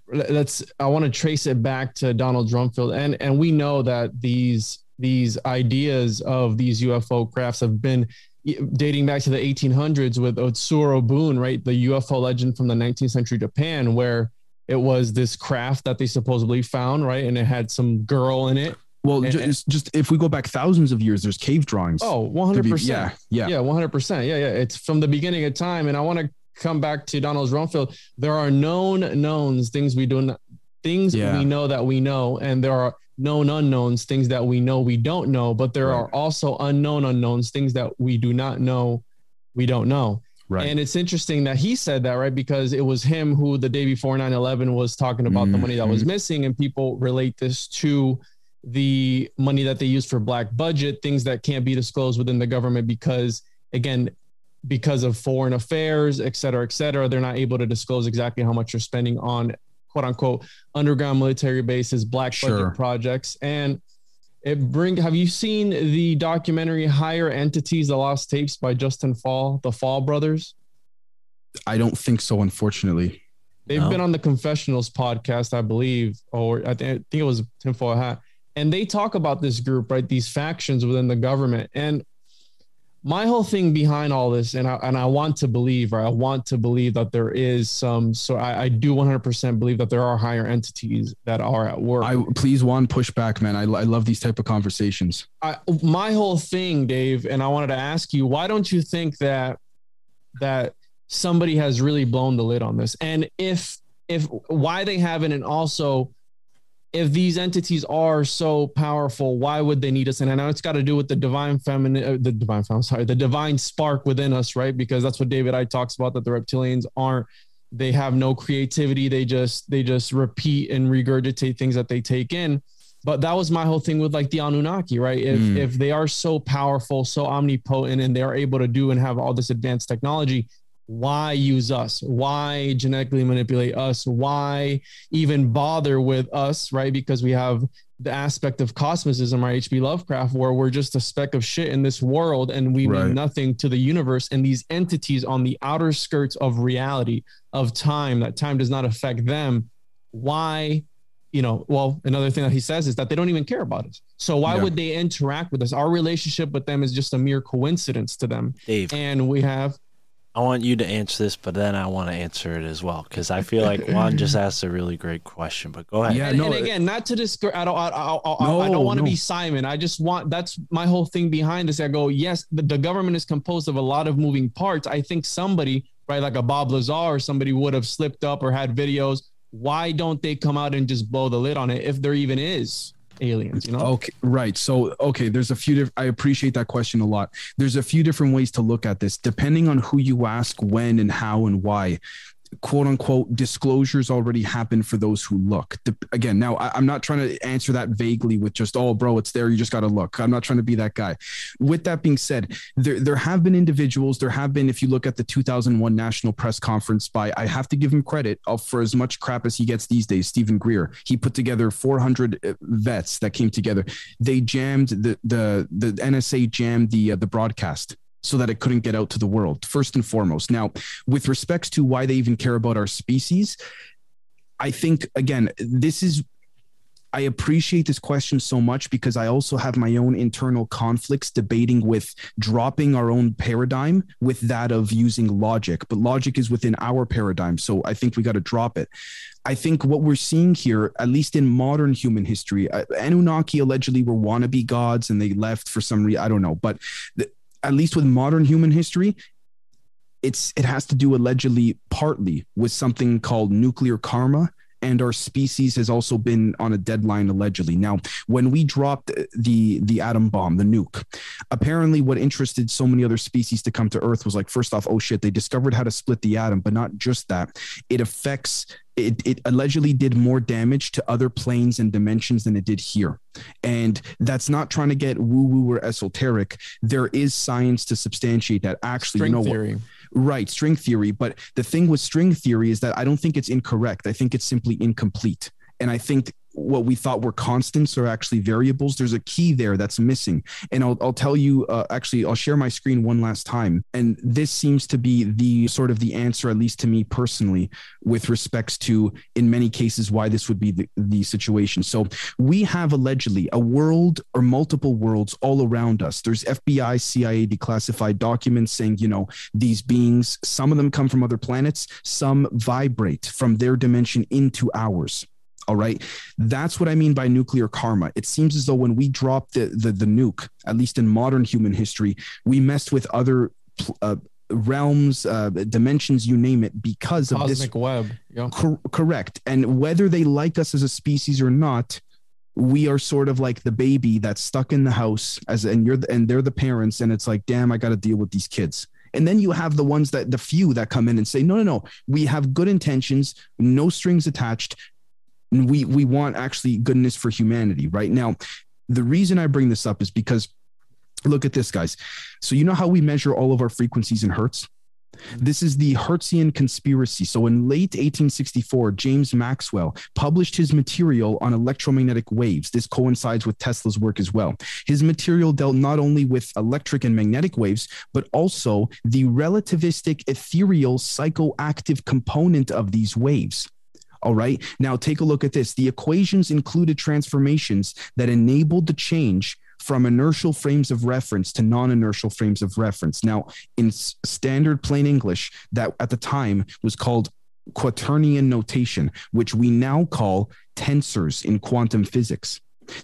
let's I want to trace it back to Donald Rumsfeld and and we know that these these ideas of these UFO crafts have been dating back to the 1800s with Utsuro Bune, right? The UFO legend from the 19th century Japan, where it was this craft that they supposedly found, right? And it had some girl in it. Well, And- just, just if we go back thousands of years, there's cave drawings. Oh, to 100 be- percent. yeah, yeah, Yeah, 100%. Yeah, yeah. It's from the beginning of time. And I want to come back to Donald Rumsfeld. There are known knowns, things we do not, things Yeah. we know that we know. And there are known unknowns, things that we know we don't know. But there Right. are also unknown unknowns, things that we do not know we don't know. right. And it's interesting that he said that, right? Because it was him who the day before 9 11 was talking about the money that was Mhm. missing. And people relate this to the money that they use for black budget, things that can't be disclosed within the government because, again, because of foreign affairs, et cetera, et cetera, they're not able to disclose exactly how much you're spending on quote unquote underground military bases, black Sure. budget projects. And it bring have you seen the documentary Higher Entities, the Lost Tapes by Justin Fall, the Fall brothers? I don't think so, unfortunately. They've No. been on the Confessionals podcast, I believe, or I think, I think it was Tinfoil Hat. And they talk about this group, right? These factions within the government. And my whole thing behind all this, and I, and I want to believe, right? I want to believe that there is some, so I, I do 100% believe that there are higher entities that are at work. I please one push back, man. I, I love these type of conversations. I, my whole thing, Dave, and I wanted to ask you, why don't you think that that somebody has really blown the lid on this? And if if why they haven't, and also if these entities are so powerful, why would they need us? And I know it's got to do with the divine feminine, uh, the divine feminine, sorry, the divine spark within us, right? Because that's what David Icke talks about that the reptilians aren't. They have no creativity. They just they just repeat and regurgitate things that they take in. But that was my whole thing with like the Anunnaki, right? If Mm. if they are so powerful, so omnipotent, and they are able to do and have all this advanced technology, why use us? Why genetically manipulate us? Why even bother with us, right? Because we have the aspect of cosmicism, right? H.P. Lovecraft, where we're just a speck of shit in this world and we Right. mean nothing to the universe. And these entities on the outer skirts of reality, of time, that time does not affect them. Why? You know, well, another thing that he says is that they don't even care about us. So why Yeah. would they interact with us? Our relationship with them is just a mere coincidence to them. Dave, And we have I want you to answer this, but then I want to answer it as well because I feel like Juan just asked a really great question. But go ahead. Yeah, and, no, and again, not to discourage. I don't. I, I, I, No, I don't want to no. be Simon. I just want. That's my whole thing behind this. I go, yes, the, the government is composed of a lot of moving parts. I think somebody, right, like a Bob Lazar or somebody, would have slipped up or had videos. Why don't they come out and just blow the lid on it if there even is aliens? You know. Okay, right. So, okay, there's a few. Diff- I appreciate that question a lot. There's a few different ways to look at this, depending on who you ask, when, and how, and why. "Quote unquote," disclosures already happen for those who look. De- again, now I- I'm not trying to answer that vaguely with just, "Oh, bro, it's there. You just got to look." I'm not trying to be that guy. With that being said, there there have been individuals. There have been, if you look at the 2001 National Press Conference by, I have to give him credit for as much crap as he gets these days. Steven Greer. He put together 400 uh, vets that came together. They jammed the the the NSA jammed the uh, the broadcast so that it couldn't get out to the world. First and foremost. Now, with respects to why they even care about our species, I think again, this is I appreciate this question so much because I also have my own internal conflicts debating with dropping our own paradigm with that of using logic. But logic is within our paradigm. So I think we got to drop it. I think what we're seeing here, at least in modern human history, uh, Anunnaki allegedly were wannabe gods and they left for some reason. I don't know. But at least with modern human history, it's it has to do allegedly partly with something called nuclear karma and our species has also been on a deadline allegedly. Now when we dropped the the atom bomb the nuke apparently what interested so many other species to come to earth was like first off oh shit they discovered how to split the atom but not just that. It affects it, it allegedly did more damage to other planes and dimensions than it did here and that's not trying to get woo woo or esoteric there is science to substantiate that actually String you know what theory. Right, string theory. But the thing with string theory is that I don't think it's incorrect. I think it's simply incomplete. And I think what we thought were constants are actually variables. There's a key there that's missing. And I'll, I'll tell you, uh, actually, I'll share my screen one last time. And this seems to be the sort of the answer, at least to me personally, with respects to, in many cases, why this would be the, the situation. So we have allegedly a world or multiple worlds all around us. There's FBI, CIA declassified documents saying, you know, these beings, some of them come from other planets, some vibrate from their dimension into ours All right. That's what I mean by nuclear karma. It seems as though when we dropped the, the, the nuke, at least in modern human history, we messed with other uh, realms, uh, dimensions, you name it, because of Cosmic this. web. Yeah. Cor- correct. And whether they like us as a species or not, we are sort of like the baby that's stuck in the house as and you're the, and they're the parents and it's like damn I got to deal with these kids. And then you have the ones that the few that come in and say no no no we have good intentions, no strings attached. And we we want actually goodness for humanity right now. The reason I bring this up is because look at this guys. So you know how we measure all of our frequencies in hertz? This is the Hertzian conspiracy. So, in late 1864, James Maxwell published his material on electromagnetic waves. This coincides with Tesla's work as well. His material dealt not only with electric and magnetic waves, but also the relativistic, ethereal, psychoactive component of these waves. All right. Now, take a look at this. The equations included transformations that enabled the change from inertial frames of reference to non-inertial frames of reference. Now, in standard plain English, that at the time was called quaternion notation, which we now call tensors in quantum physics.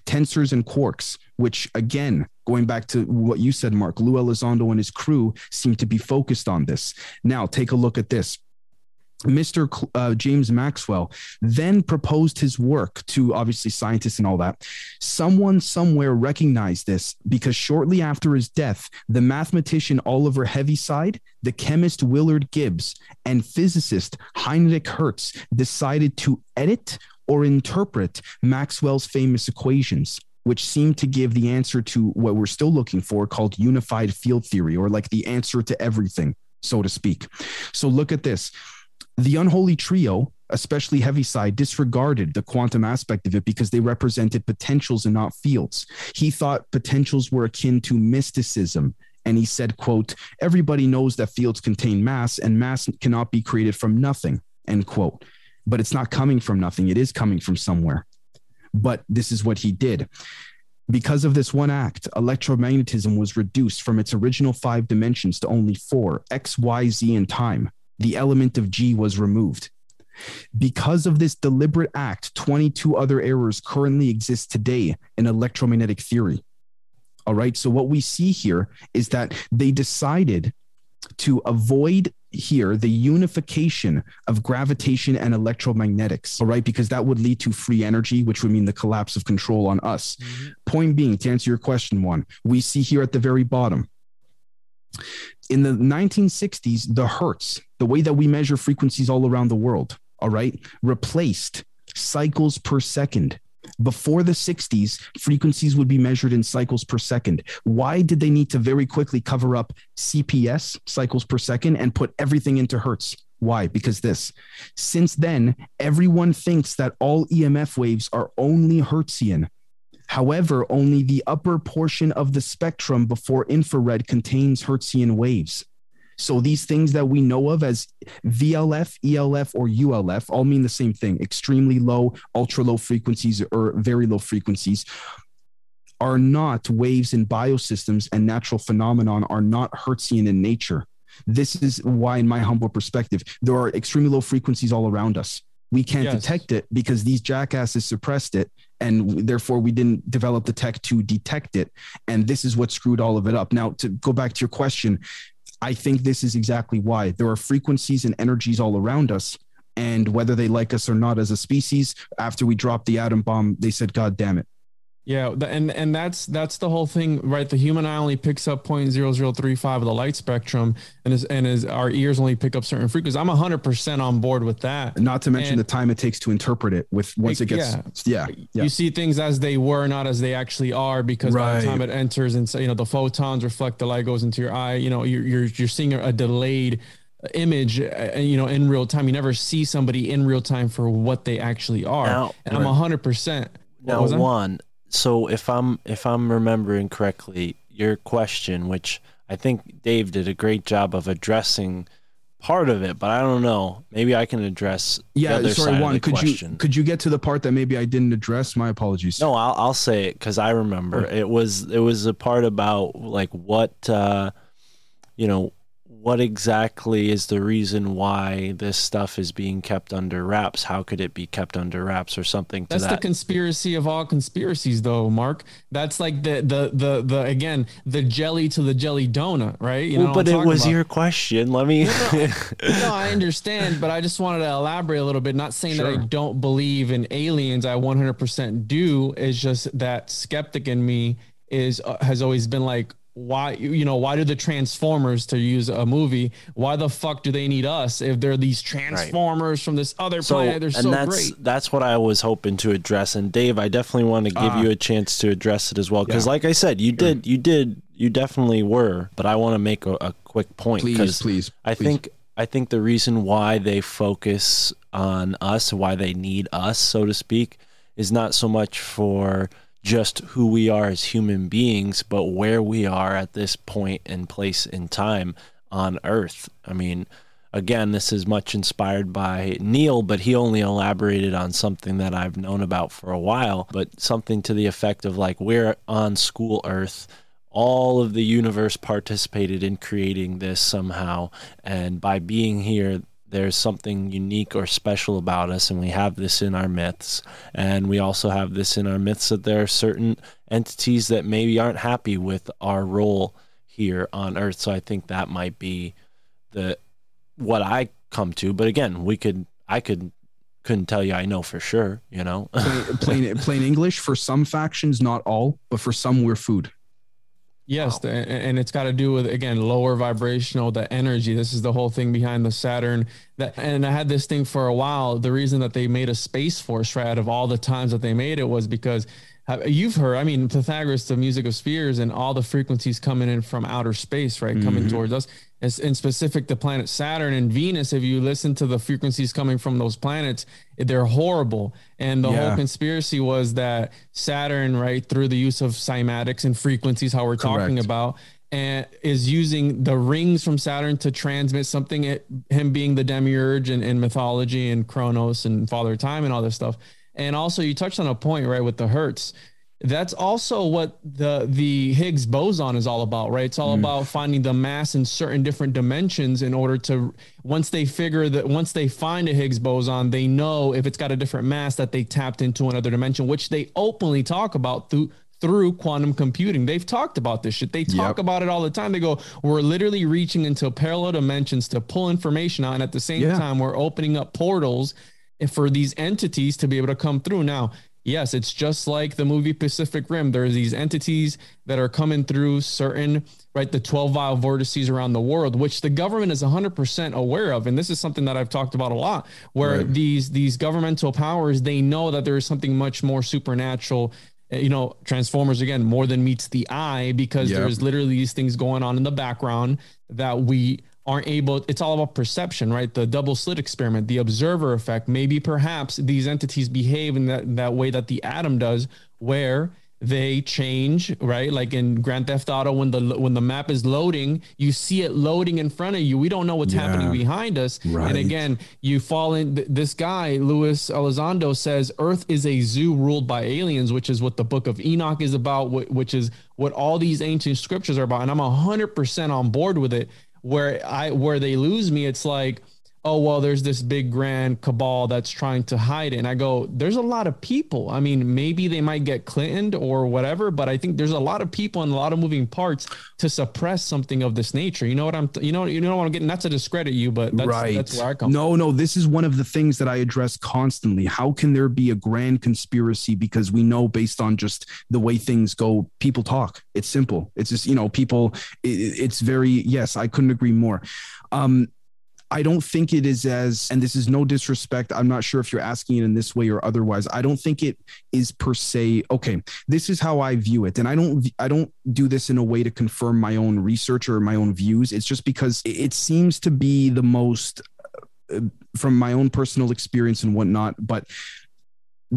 Tensors and quarks, which again, going back to what you said, Mark, Lou Elizondo and his crew seem to be focused on this. Now, take a look at this. Mr. Uh, James Maxwell then proposed his work to obviously scientists and all that. Someone somewhere recognized this because shortly after his death, the mathematician Oliver Heaviside, the chemist Willard Gibbs, and physicist Heinrich Hertz decided to edit or interpret Maxwell's famous equations which seem to give the answer to what we're still looking for called unified field theory or like the answer to everything so to speak so look at this the unholy trio, especially Heaviside, disregarded the quantum aspect of it because they represented potentials and not fields. He thought potentials were akin to mysticism. And he said, quote, everybody knows that fields contain mass and mass cannot be created from nothing, end quote. But it's not coming from nothing. It is coming from somewhere. But this is what he did. Because of this one act, electromagnetism was reduced from its original five dimensions to only four X, Y, Z, and time the element of G was removed. Because of this deliberate act, 22 other errors currently exist today in electromagnetic theory. All right. So, what we see here is that they decided to avoid here the unification of gravitation and electromagnetics. All right. Because that would lead to free energy, which would mean the collapse of control on us. Mm-hmm. Point being, to answer your question, Juan, we see here at the very bottom in the 1960s, the hertz, the way that we measure frequencies all around the world, all right, replaced cycles per second. Before the 60s, frequencies would be measured in cycles per second. Why did they need to very quickly cover up CPS, cycles per second, and put everything into hertz? Why? Because this. Since then, everyone thinks that all EMF waves are only Hertzian. However, only the upper portion of the spectrum before infrared contains Hertzian waves. So these things that we know of as VLF, ELF, or ULF all mean the same thing extremely low, ultra low frequencies, or very low frequencies are not waves in biosystems and natural phenomenon are not Hertzian in nature. This is why, in my humble perspective, there are extremely low frequencies all around us. We can't yes. detect it because these jackasses suppressed it and therefore we didn't develop the tech to detect it. And this is what screwed all of it up. Now to go back to your question i think this is exactly why. There are frequencies and energies all around us and whether they like us or not as a species after we dropped the atom bomb they said god damn it yeah, and and that's that's the whole thing, right? The human eye only picks up 0.0035 of the light spectrum, and is and is our ears only pick up certain frequencies. I'm 100 percent on board with that. Not to mention and the time it takes to interpret it. With once it, it gets, yeah, yeah, yeah, you see things as they were, not as they actually are, because right. by the time it enters and so, you know the photons reflect the light goes into your eye. You know, you're you're, you're seeing a delayed image uh, you know in real time you never see somebody in real time for what they actually are now, and i'm 100% now one so if I'm if I'm remembering correctly, your question, which I think Dave did a great job of addressing part of it, but I don't know. Maybe I can address. Yeah, sorry, Juan. Could question. you could you get to the part that maybe I didn't address? My apologies. No, I'll I'll say it because I remember it was it was a part about like what uh, you know what exactly is the reason why this stuff is being kept under wraps? How could it be kept under wraps or something? That's that? the conspiracy of all conspiracies, though, Mark. That's like the the the the again the jelly to the jelly donut, right? You well, know but it was about? your question. Let me. no, no, no, I understand, but I just wanted to elaborate a little bit. Not saying sure. that I don't believe in aliens. I 100% do. It's just that skeptic in me is uh, has always been like why you know why do the transformers to use a movie why the fuck do they need us if they're these transformers right. from this other so, planet they're so that's, great that's what i was hoping to address and dave i definitely want to give uh, you a chance to address it as well because yeah. like i said you sure. did you did you definitely were but i want to make a, a, quick point please please i please. think i think the reason why they focus on us why they need us so to speak is not so much for just who we are as human beings, but where we are at this point and place in time on Earth. I mean, again, this is much inspired by Neil, but he only elaborated on something that I've known about for a while, but something to the effect of like, we're on school Earth. All of the universe participated in creating this somehow. And by being here, there's something unique or special about us, and we have this in our myths. And we also have this in our myths that there are certain entities that maybe aren't happy with our role here on Earth. So I think that might be the what I come to. But again, we could I could couldn't tell you I know for sure, you know. plain, plain plain English for some factions, not all, but for some we're food. Yes, wow. the, and it's got to do with again lower vibrational the energy. This is the whole thing behind the Saturn. That and I had this thing for a while. The reason that they made a space force right out of all the times that they made it was because you've heard. I mean, Pythagoras, the music of spheres, and all the frequencies coming in from outer space, right, mm-hmm. coming towards us in specific the planet Saturn and Venus, if you listen to the frequencies coming from those planets, they're horrible. And the yeah. whole conspiracy was that Saturn, right, through the use of cymatics and frequencies, how we're Correct. talking about, and is using the rings from Saturn to transmit something, it, him being the demiurge and in mythology and Kronos and Father Time and all this stuff. And also, you touched on a point, right, with the Hertz that's also what the the Higgs boson is all about, right? It's all mm. about finding the mass in certain different dimensions in order to once they figure that once they find a Higgs boson, they know if it's got a different mass that they tapped into another dimension, which they openly talk about through through quantum computing. They've talked about this shit. They talk yep. about it all the time. They go, we're literally reaching into parallel dimensions to pull information out. And at the same yeah. time, we're opening up portals for these entities to be able to come through. Now, yes, it's just like the movie Pacific Rim. There are these entities that are coming through certain, right, the 12 vile vortices around the world, which the government is 100% aware of. And this is something that I've talked about a lot, where right. these these governmental powers, they know that there is something much more supernatural eh, you know, Transformers again, more than meets the eye because yep. there's literally these things going on in the background that we aren't able it's all about perception right? The double slit experiment the observer effect maybe perhaps these entities behave in that, that way that the atom does where they change right? Like in grand theft auto when the when the map is loading you see it loading in front of you. We don't know what's yeah. happening behind us. Right. and again you fall in this guy luis elizondo says earth is a zoo ruled by aliens which is what the book of enoch is about which is what all these ancient scriptures are about. And i'm 100% on board with it where I where they lose me, it's like, oh well, there's this big grand cabal that's trying to hide it. And I go, there's a lot of people. I mean, maybe they might get Clinton or whatever, but I think there's a lot of people and a lot of moving parts to suppress something of this nature. You know what I'm you know, you know what I'm getting, not to discredit you, but that's right. that's where I come No, from. no, this is one of the things that I address constantly. How can there be a grand conspiracy? Because we know based on just the way things go, people talk. It's simple. It's just, you know, people it, it's very yes, I couldn't agree more. Um, I don't think it is as, and this is no disrespect. I'm not sure if you're asking it in this way or otherwise. I don't think it is per se. Okay, this is how I view it, and I don't, I don't do this in a way to confirm my own research or my own views. It's just because it seems to be the most, uh, from my own personal experience and whatnot. But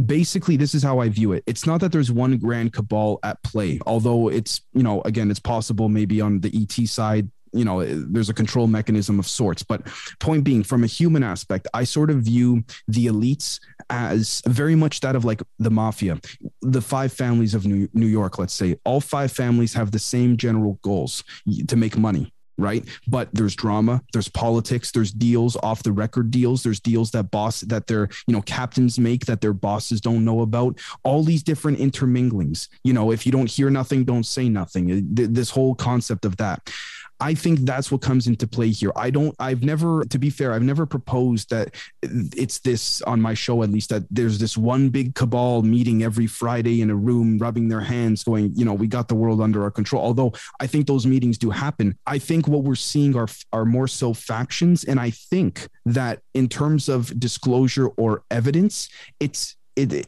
basically this is how i view it it's not that there's one grand cabal at play although it's you know again it's possible maybe on the et side you know there's a control mechanism of sorts. But point being from a human aspect i sort of view the elites as very much that of like the mafia the five families of new, new york let's say. All five families have the same general goals to make money right? But there's drama there's politics there's deals off the record deals there's deals that boss that their you know captains make that their bosses don't know about. All these different interminglings you know if you don't hear nothing don't say nothing. This whole concept of that I think that's what comes into play here. I don't, I've never, to be fair, I've never proposed that it's this on my show, at least, that there's this one big cabal meeting every Friday in a room, rubbing their hands, going, you know, we got the world under our control. Although I think those meetings do happen. I think what we're seeing are, are more so factions. And I think that in terms of disclosure or evidence, it's, it,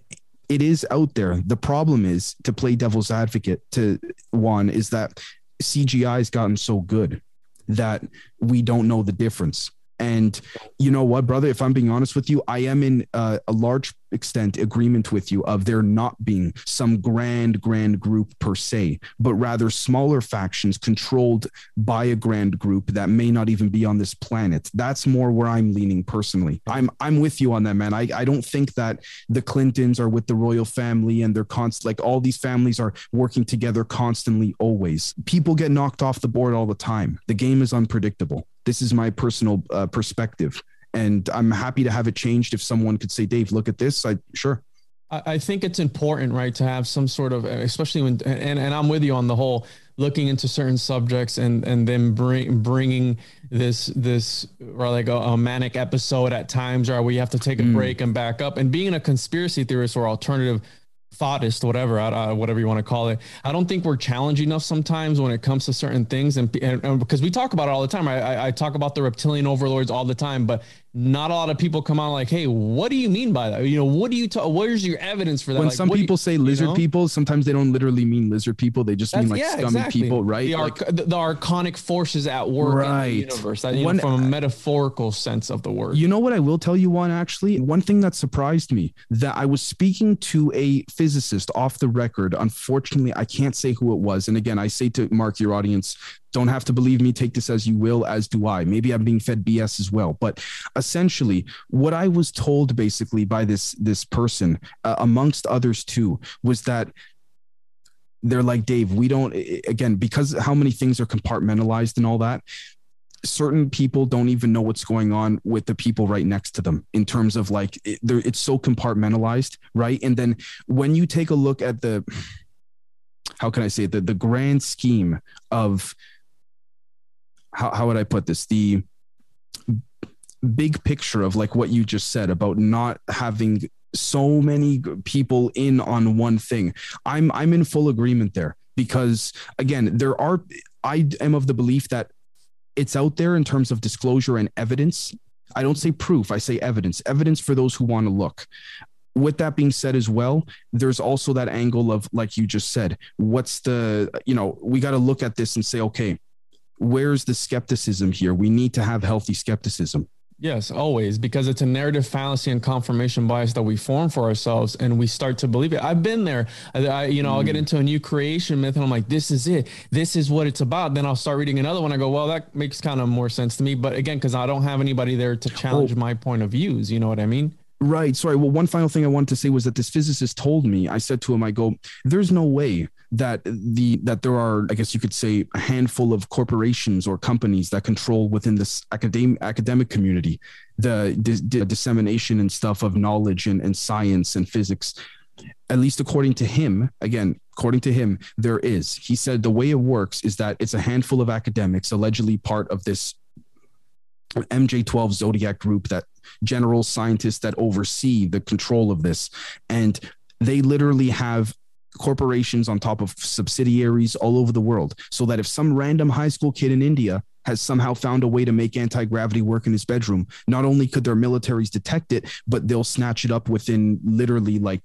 it is out there. The problem is to play devil's advocate to Juan is that CGI has gotten so good that we don't know the difference. And you know what, brother? If I'm being honest with you, I am in uh, a large extent agreement with you of there not being some grand, grand group per se, but rather smaller factions controlled by a grand group that may not even be on this planet. That's more where I'm leaning personally. I'm I'm with you on that, man. I, I don't think that the Clintons are with the royal family and they're constant like all these families are working together constantly, always. People get knocked off the board all the time. The game is unpredictable. This is my personal uh, perspective and I'm happy to have it changed. If someone could say, Dave, look at this, I sure. I think it's important, right, to have some sort of, especially when, and, and I'm with you on the whole looking into certain subjects and and then bring bringing this this or like a, a manic episode at times, or we have to take a mm. break and back up. And being a conspiracy theorist or alternative thoughtist, whatever, whatever you want to call it. I don't think we're challenged enough sometimes when it comes to certain things, and, and, and because we talk about it all the time. I, I, I, talk about the reptilian overlords all the time, but not a lot of people come out like, "Hey, what do you mean by that? You know, what do you? Ta- where's your evidence for that?" When like, some people you, say lizard you know? people, sometimes they don't literally mean lizard people. They just mean like yeah, scummy exactly. people, right? The, like, the, the, archonic forces at work right. in the universe, that, One, know, from a metaphorical sense of the word. You know what I will tell you, one actually, one thing that surprised me that I was speaking to a physicist off the record. Unfortunately, I can't say who it was, and again, I say to Mark, your audience, don't have to believe me. Take this as you will, as do I. Maybe I'm being fed BS as well. But essentially, what I was told basically by this this person, uh, amongst others too, was that they're like Dave. We don't again because how many things are compartmentalized and all that certain people don't even know what's going on with the people right next to them in terms of like it, it's so compartmentalized right and then when you take a look at the how can i say it, the, the grand scheme of how, how would I put this? The big picture of like what you just said about not having so many people in on one thing. I'm I'm in full agreement there because again, there are I am of the belief that it's out there in terms of disclosure and evidence. I don't say proof, I say evidence. Evidence for those who want to look. With that being said as well, there's also that angle of like you just said, what's the, you know, we got to look at this and say okay, where's the skepticism here? We need to have healthy skepticism. Yes, always, because it's a narrative fallacy and confirmation bias that we form for ourselves, and we start to believe it. I've been there. I, I you know, mm. I'll get mm. into a new creation myth, and I'm like, "This is it. This is what it's about." Then I'll start reading another one. I go, "Well, that makes kind of more sense to me." But again, because I don't have anybody there to challenge oh. my point of views. You know what I mean? Right. Sorry. Well, one final thing I wanted to say was that this physicist told me. I said to him, "I go, there's no way that the that there are, I guess you could say, a handful of corporations or companies that control within this academic academic community the, dissemination and stuff of knowledge and, and science and physics. At least according to him, again, according to him, there is. He said the way it works is that it's a handful of academics, allegedly part of this MJ12 Zodiac group that general scientists that oversee the control of this. And they literally have corporations on top of subsidiaries all over the world. So that if some random high school kid in India has somehow found a way to make anti gravity work in his bedroom, not only could their militaries detect it, but they'll snatch it up within literally like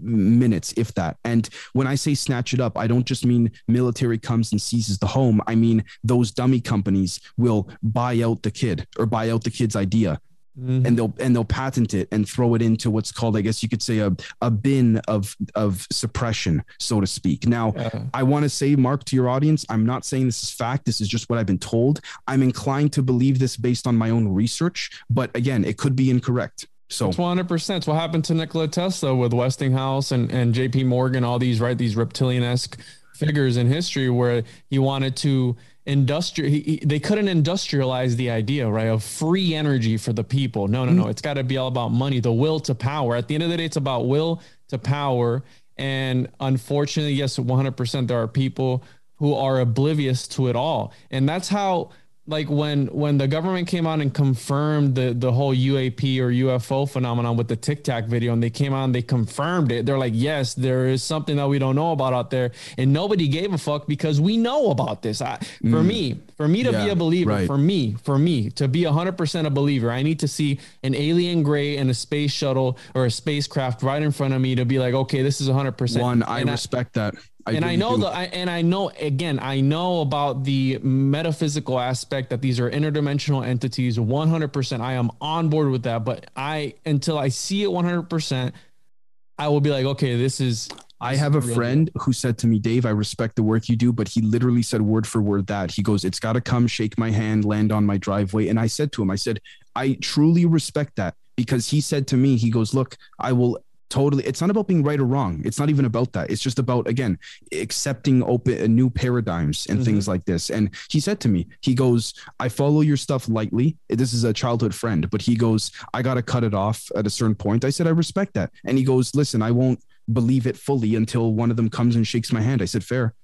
minutes if that and when i say snatch it up i don't just mean military comes and seizes the home i mean those dummy companies will buy out the kid or buy out the kid's idea Mm-hmm. and they'll and they'll patent it and throw it into what's called, I guess you could say, a, a bin of of suppression, so to speak. Now, yeah. I want to say, Mark, to your audience, I'm not saying this is fact. This is just what I've been told. I'm inclined to believe this based on my own research, but again, it could be incorrect. So 100 percent. What happened to Nikola Tesla with Westinghouse and and J.P. Morgan, all these right, these reptilian esque figures in history where he wanted to industrial they couldn't industrialize the idea right of free energy for the people. No no no. Mm-hmm. It's got to be all about money the will to power. At the end of the day it's about will to power. And unfortunately yes 100% there are people who are oblivious to it all. And that's how like when when the government came out and confirmed the the whole UAP or UFO phenomenon with the Tic Tac video, and they came out and they confirmed it. They're like, yes, there is something that we don't know about out there, and nobody gave a fuck because we know about this. I, for mm. me, for me to yeah, be a believer, right. for me, for me to be hundred percent a believer, I need to see an alien gray and a space shuttle or a spacecraft right in front of me to be like, okay, this is hundred percent. One, I and respect I, that. I and I know the I, and I know again I know about the metaphysical aspect that these are interdimensional entities 100% I am on board with that but I until I see it 100% I will be like okay this is I have a friend who said to me, Dave, I respect the work you do, but he literally said word for word that. He goes, It's got to come, shake my hand, land on my driveway. And I said to him, I said, I truly respect that because he said to me, He goes, Look, I will totally it's not about being right or wrong. It's not even about that. It's just about again accepting open uh, new paradigms and mm-hmm. things like this. And he said to me he goes i follow your stuff lightly. This is a childhood friend. But he goes i got to cut it off at a certain point. I said i respect that. And he goes listen i won't believe it fully until one of them comes and shakes my hand. I said fair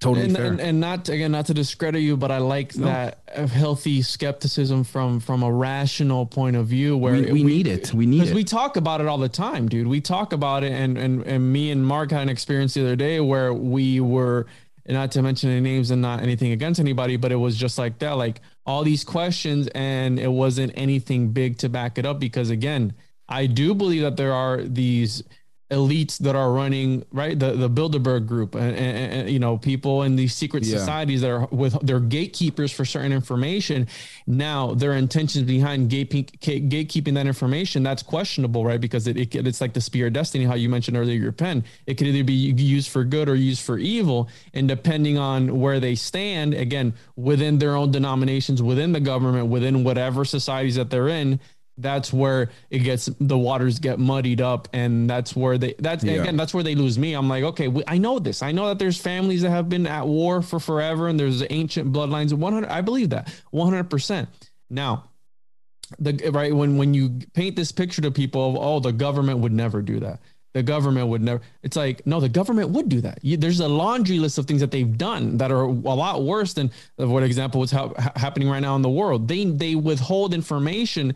totally and, fair. And, and, not again not to discredit you but i like no. that healthy skepticism from from a rational point of view where we, we, we need it we need it because we talk about it all the time dude we talk about it and and, and me and mark had an experience the other day where we were not to mention any names and not anything against anybody but it was just like that like all these questions and it wasn't anything big to back it up because again i do believe that there are these elites that are running right? The the Bilderberg group and, and, and you know people in these secret yeah. societies that are with their gatekeepers for certain information. Now their intentions behind gate, gatekeeping that information that's questionable right? Because it, it it's like the spear of destiny how you mentioned earlier your pen. It could either be used for good or used for evil and depending on where they stand again within their own denominations within the government within whatever societies that they're in that's where it gets the waters get muddied up and that's where they that's yeah. again that's where they lose me. I'm like okay we, i know this. I know that there's families that have been at war for forever and there's ancient bloodlines. 100 i believe that. 100% now the right when when you paint this picture to people of oh the government would never do that. The government would never it's like no the government would do that. You, there's a laundry list of things that they've done that are a lot worse than what example what's ha- happening right now in the world. They they withhold information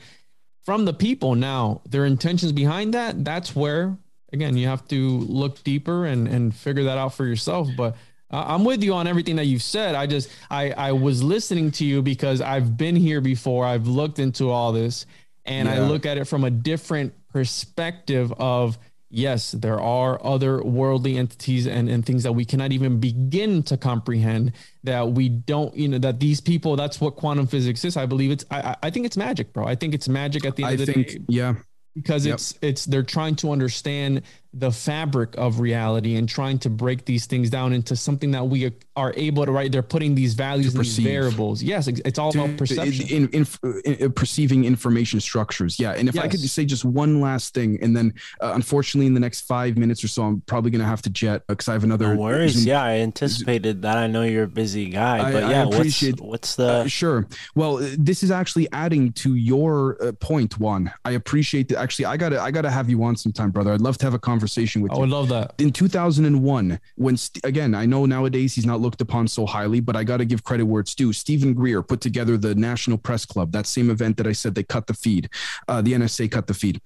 from the people. Now, their intentions behind that, that's where, again, you have to look deeper and, and figure that out for yourself. But I'm with you on everything that you've said. I just, I, I was listening to you because I've been here before. I've looked into all this and yeah. I look at it from a different perspective of, yes, there are other worldly entities and, and things that we cannot even begin to comprehend that we don't, you know, that these people, that's what quantum physics is. I believe it's, I, I think it's magic, bro. I think it's magic at the end I of the think, day. Yeah. Because yep. it's, it's, they're trying to understand the fabric of reality and trying to break these things down into something that we are able to write they're putting these values and these variables. Yes it's all to, about perception. in, in, in, uh, perceiving information structures. Yeah and if yes. i could say just one last thing and then uh, unfortunately in the next five minutes or so i'm probably going to have to jet because i have another no worries. yeah i anticipated that. I know you're a busy guy but I, yeah I appreciate, what's, what's the uh, sure. Well uh, this is actually adding to your uh, point Juan i appreciate that actually i gotta i gotta have you on sometime brother. I'd love to have a conversation conversation with I you. would love that. In 2001, when again, I know nowadays he's not looked upon so highly, but I got to give credit where it's due. Steven Greer put together the National Press Club, that same event that I said they cut the feed, uh, the NSA cut the feed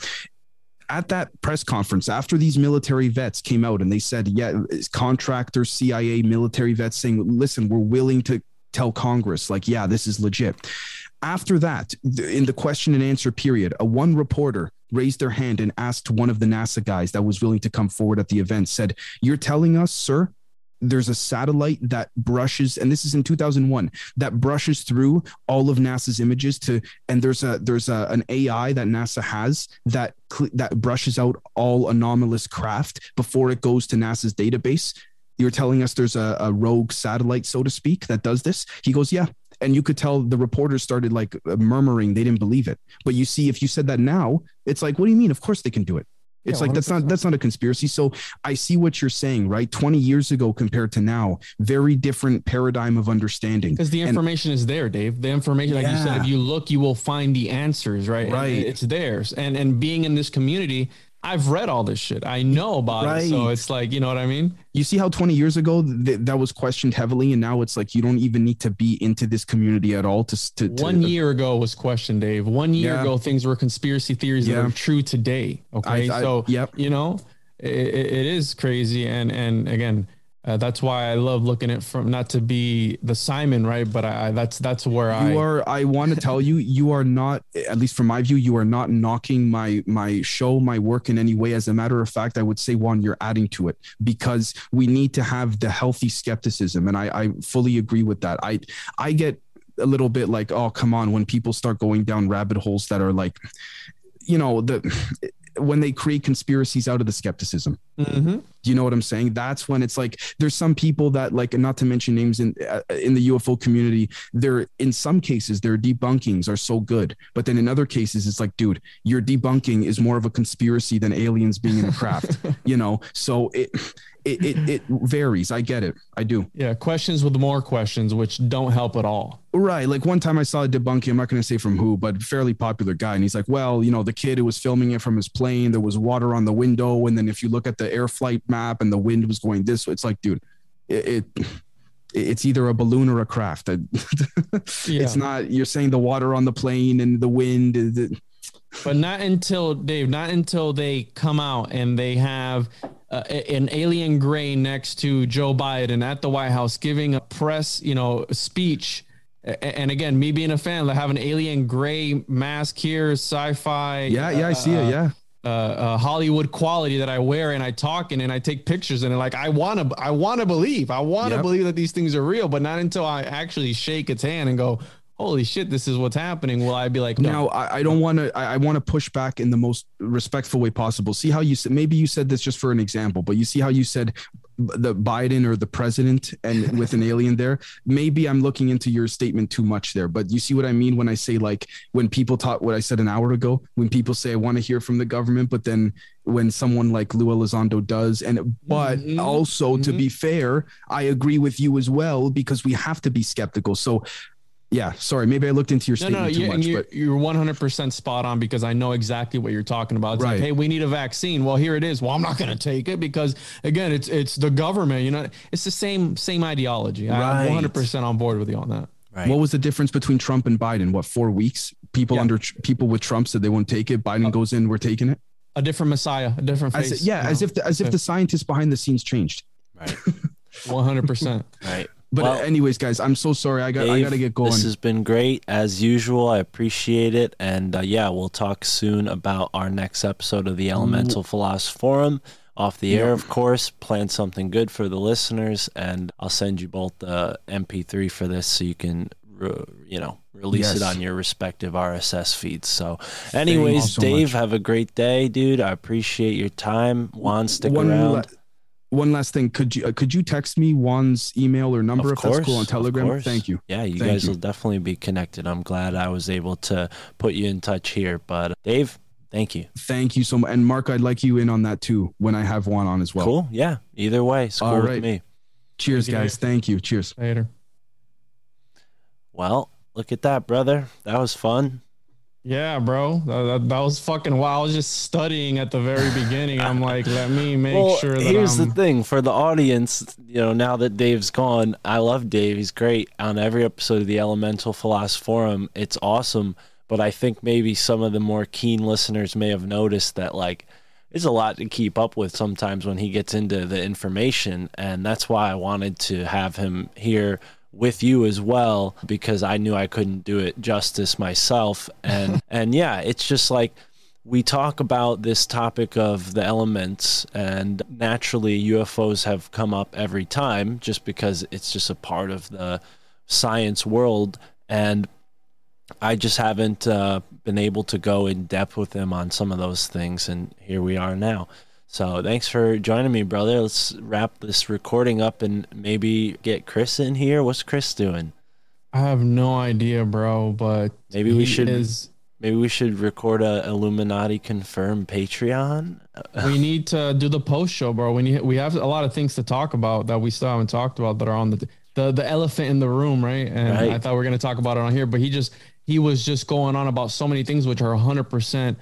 at that press conference after these military vets came out and they said, yeah, contractors, CIA, military vets saying, listen, we're willing to tell Congress, like, yeah, this is legit. After that, in the question and answer period, a one reporter raised their hand and asked one of the NASA guys that was willing to come forward at the event, said, You're telling us, sir, there's a satellite that brushes and this is in 2001 that brushes through all of NASA's images to and there's a there's a, an AI that NASA has that that brushes out all anomalous craft before it goes to NASA's database. You're telling us there's a, a rogue satellite so to speak that does this? He goes yeah and you could tell the reporters started like murmuring they didn't believe it but you see if you said that now it's like what do you mean of course they can do it It's Yeah, like that's not that's not a conspiracy. So I see what you're saying, right? 20 years ago compared to now, very different paradigm of understanding. Because the And- information is there, Dave. The information, like you said, if you look, you will find the answers, right? And Right. It's theirs. And and being in this community, I've read all this shit. I know about it. So it's like, you know what I mean? You see how 20 years ago th- that was questioned heavily, and now it's like you don't even need to be into this community at all to to, to One year ago was questioned, Dave. One year Yeah. ago, things were conspiracy theories Yeah. that are true today. Okay, I- so yep. you know, it, it is crazy, and and again, uh, that's why I love looking at from not to be the Simon, right? But I, I that's that's where I You are. I want to tell you, you are not. At least from my view, you are not knocking my my show, my work in any way. As a matter of fact, I would say Juan, you're adding to it because we need to have the healthy skepticism, and I, I fully agree with that. I I get a little bit like, oh come on, when people start going down rabbit holes that are like, you know, the when they create conspiracies out of the skepticism. Mhm. Do you know what I'm saying? That's when it's like there's some people that like not to mention names in uh, in the UFO community. They're in some cases their debunkings are so good, but then in other cases it's like, dude, your debunking is more of a conspiracy than aliens being in a craft. you know, so it it it, it varies. I get it. I do. Yeah, questions with more questions, which don't help at all. Right. Like one time I saw a debunking, I'm not going to say from who, but fairly popular guy. And he's like, well, you know, the kid who was filming it from his plane, there was water on the window. And then if you look at the air flight map and the wind was going this way, it's like, dude, it, it it's either a balloon or a craft. Yeah. It's not, you're saying the water on the plane and the wind. is it- but not until Dave, not until they come out and they have uh, an alien gray next to Joe Biden at the White House giving a press, you know, speech. And again, me being a fan, like have an alien gray mask here, sci-fi. Yeah. Yeah. I see uh, it. Yeah. uh, uh, Hollywood quality that I wear and I talk in and I take pictures and like I want to I want to believe I want to Yep. believe that these things are real, but not until I actually shake its hand and go, holy shit, this is what's happening. Will I'd be like, no, Now, I, I don't want to. I, I want to push back in the most respectful way possible. See how you said. Maybe you said this just for an example, but you see how you said the Biden or the president and with an alien there. Maybe I'm looking into your statement too much there, but you see what I mean when I say like when people talk what I said an hour ago. When people say I want to hear from the government, but then when someone like Lou Elizondo does, and but Mhm. also to Mhm. be fair, I agree with you as well because we have to be skeptical. So. Yeah, sorry. Maybe I looked into your No, statement no, too you, much, and you're, but you're 100% spot on because I know exactly what you're talking about. It's Right. like, hey, we need a vaccine. Well, here it is. Well, I'm not going to take it because again, it's it's the government. You know, it's the same same ideology. Right. I'm 100% on board with you on that. Right. What was the difference between Trump and Biden? What four weeks? People Yeah. under people with Trump said they won't take it. Biden uh, goes in, we're taking it. A different Messiah, a different face. As, yeah, you as know? if the, as if the scientists behind the scenes changed. right. 100%. Right. But Well, anyways, guys, I'm so sorry. I got I got to get going. This has been great as usual. I appreciate it, and uh, yeah, we'll talk soon about our next episode of the Elemental Philosophy Forum. Off the air, of course. Plan something good for the listeners, and I'll send you both the MP3 for this so you can, you know, release it on your respective RSS feeds. So, anyways, so Dave, much. have a great day, dude. I appreciate your time. Juan, stick one around. la- one last thing. Could you uh, could you text me Juan's email or number Of if that's cool on Telegram? Thank you. Yeah, you Thank guys you. will definitely be connected. I'm glad I was able to put you in touch here. But Dave, thank you. Thank you so much. And Mark, I'd like you in on that too when I have Juan on as well. cool. Yeah. Either way, it's cool All with me. Cheers, Thank you, guys. Thank you. Cheers. Later. Well, look at that, brother. That was fun. Yeah, bro. That, that, was fucking wild. I was just studying at the very beginning. I'm like, let me make well, sure that here's I'm, the thing for the audience. You know, now that Dave's gone, I love Dave. He's great on every episode of the Elemental Philosophy Forum. It's awesome. But I think maybe some of the more keen listeners may have noticed that, like, it's a lot to keep up with sometimes when he gets into the information. And that's why I wanted to have him here with you as well because I knew I couldn't do it justice myself. And and yeah, it's just like we talk about this topic of the elements and naturally UFOs have come up every time just because it's just a part of the science world and I just haven't uh, been able to go in depth with them on some of those things, and here we are now. So thanks for joining me, brother. Let's wrap this recording up and maybe get Chris in here. What's Chris doing? I have no idea, bro. But Maybe we should- Is, maybe we should record a Illuminati confirmed Patreon. we need to do the post show, bro. We need we have a lot of things to talk about that we still haven't talked about that are on the the the elephant in the room, right? And Right. I thought we are gonna talk about it on here, but he just he was just going on about so many things which are 100 percent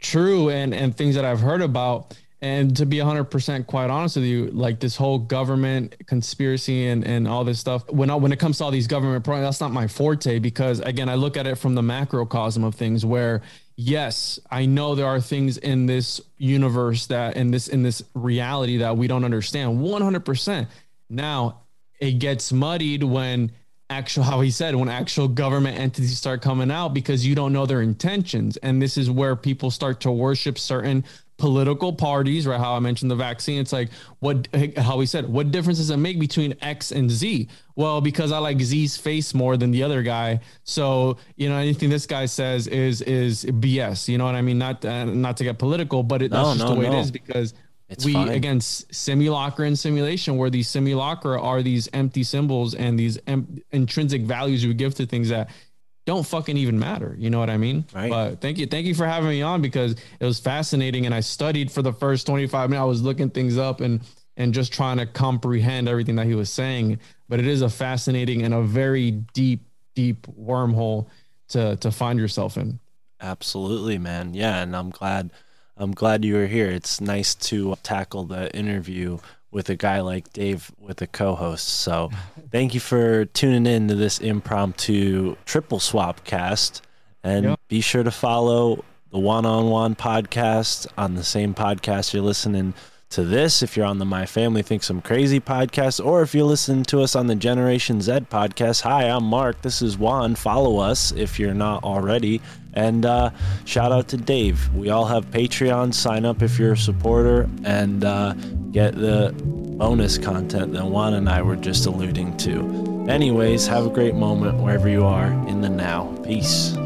true and and things that I've heard about. And to be 100% quite honest with you, like this whole government conspiracy and, and all this stuff, when I, when it comes to all these government that's not my forte because again, I look at it from the macrocosm of things where yes, I know there are things in this universe that in this in this reality that we don't understand 100%. Now, it gets muddied when actual how he said when actual government entities start coming out because you don't know their intentions and this is where people start to worship certain political parties right how i mentioned the vaccine it's like what how he said what difference does it make between x and z well because i like z's face more than the other guy so you know anything this guy says is is bs you know what i mean not uh, not to get political but it, that's just no, the way no. it is because It's we fine. again simulacra and simulation where these simulacra are these empty symbols and these em- intrinsic values we give to things that don't fucking even matter you know what i mean Right. but thank you thank you for having me on because it was fascinating and i studied for the first 25 minutes i was looking things up and and just trying to comprehend everything that he was saying but it is a fascinating and a very deep deep wormhole to to find yourself in Absolutely, man. Yeah, and I'm glad I'm glad you were here. It's nice to tackle the interview with a guy like Dave with a co-host. So, thank you for tuning in to this impromptu triple swap cast and Yeah. be sure to follow the Juan on Juan podcast on the same podcast you're listening to this if you're on the My Family Thinks I'm Crazy podcast or if you're listening to us on the Generation Z podcast. Hi, I'm Mark. This is Juan. Follow us if you're not already. And uh, shout out to Dave. We all have Patreon. Sign up if you're a supporter and uh, get the bonus content that Juan and I were just alluding to. Anyways, have a great moment wherever you are in the now. Peace.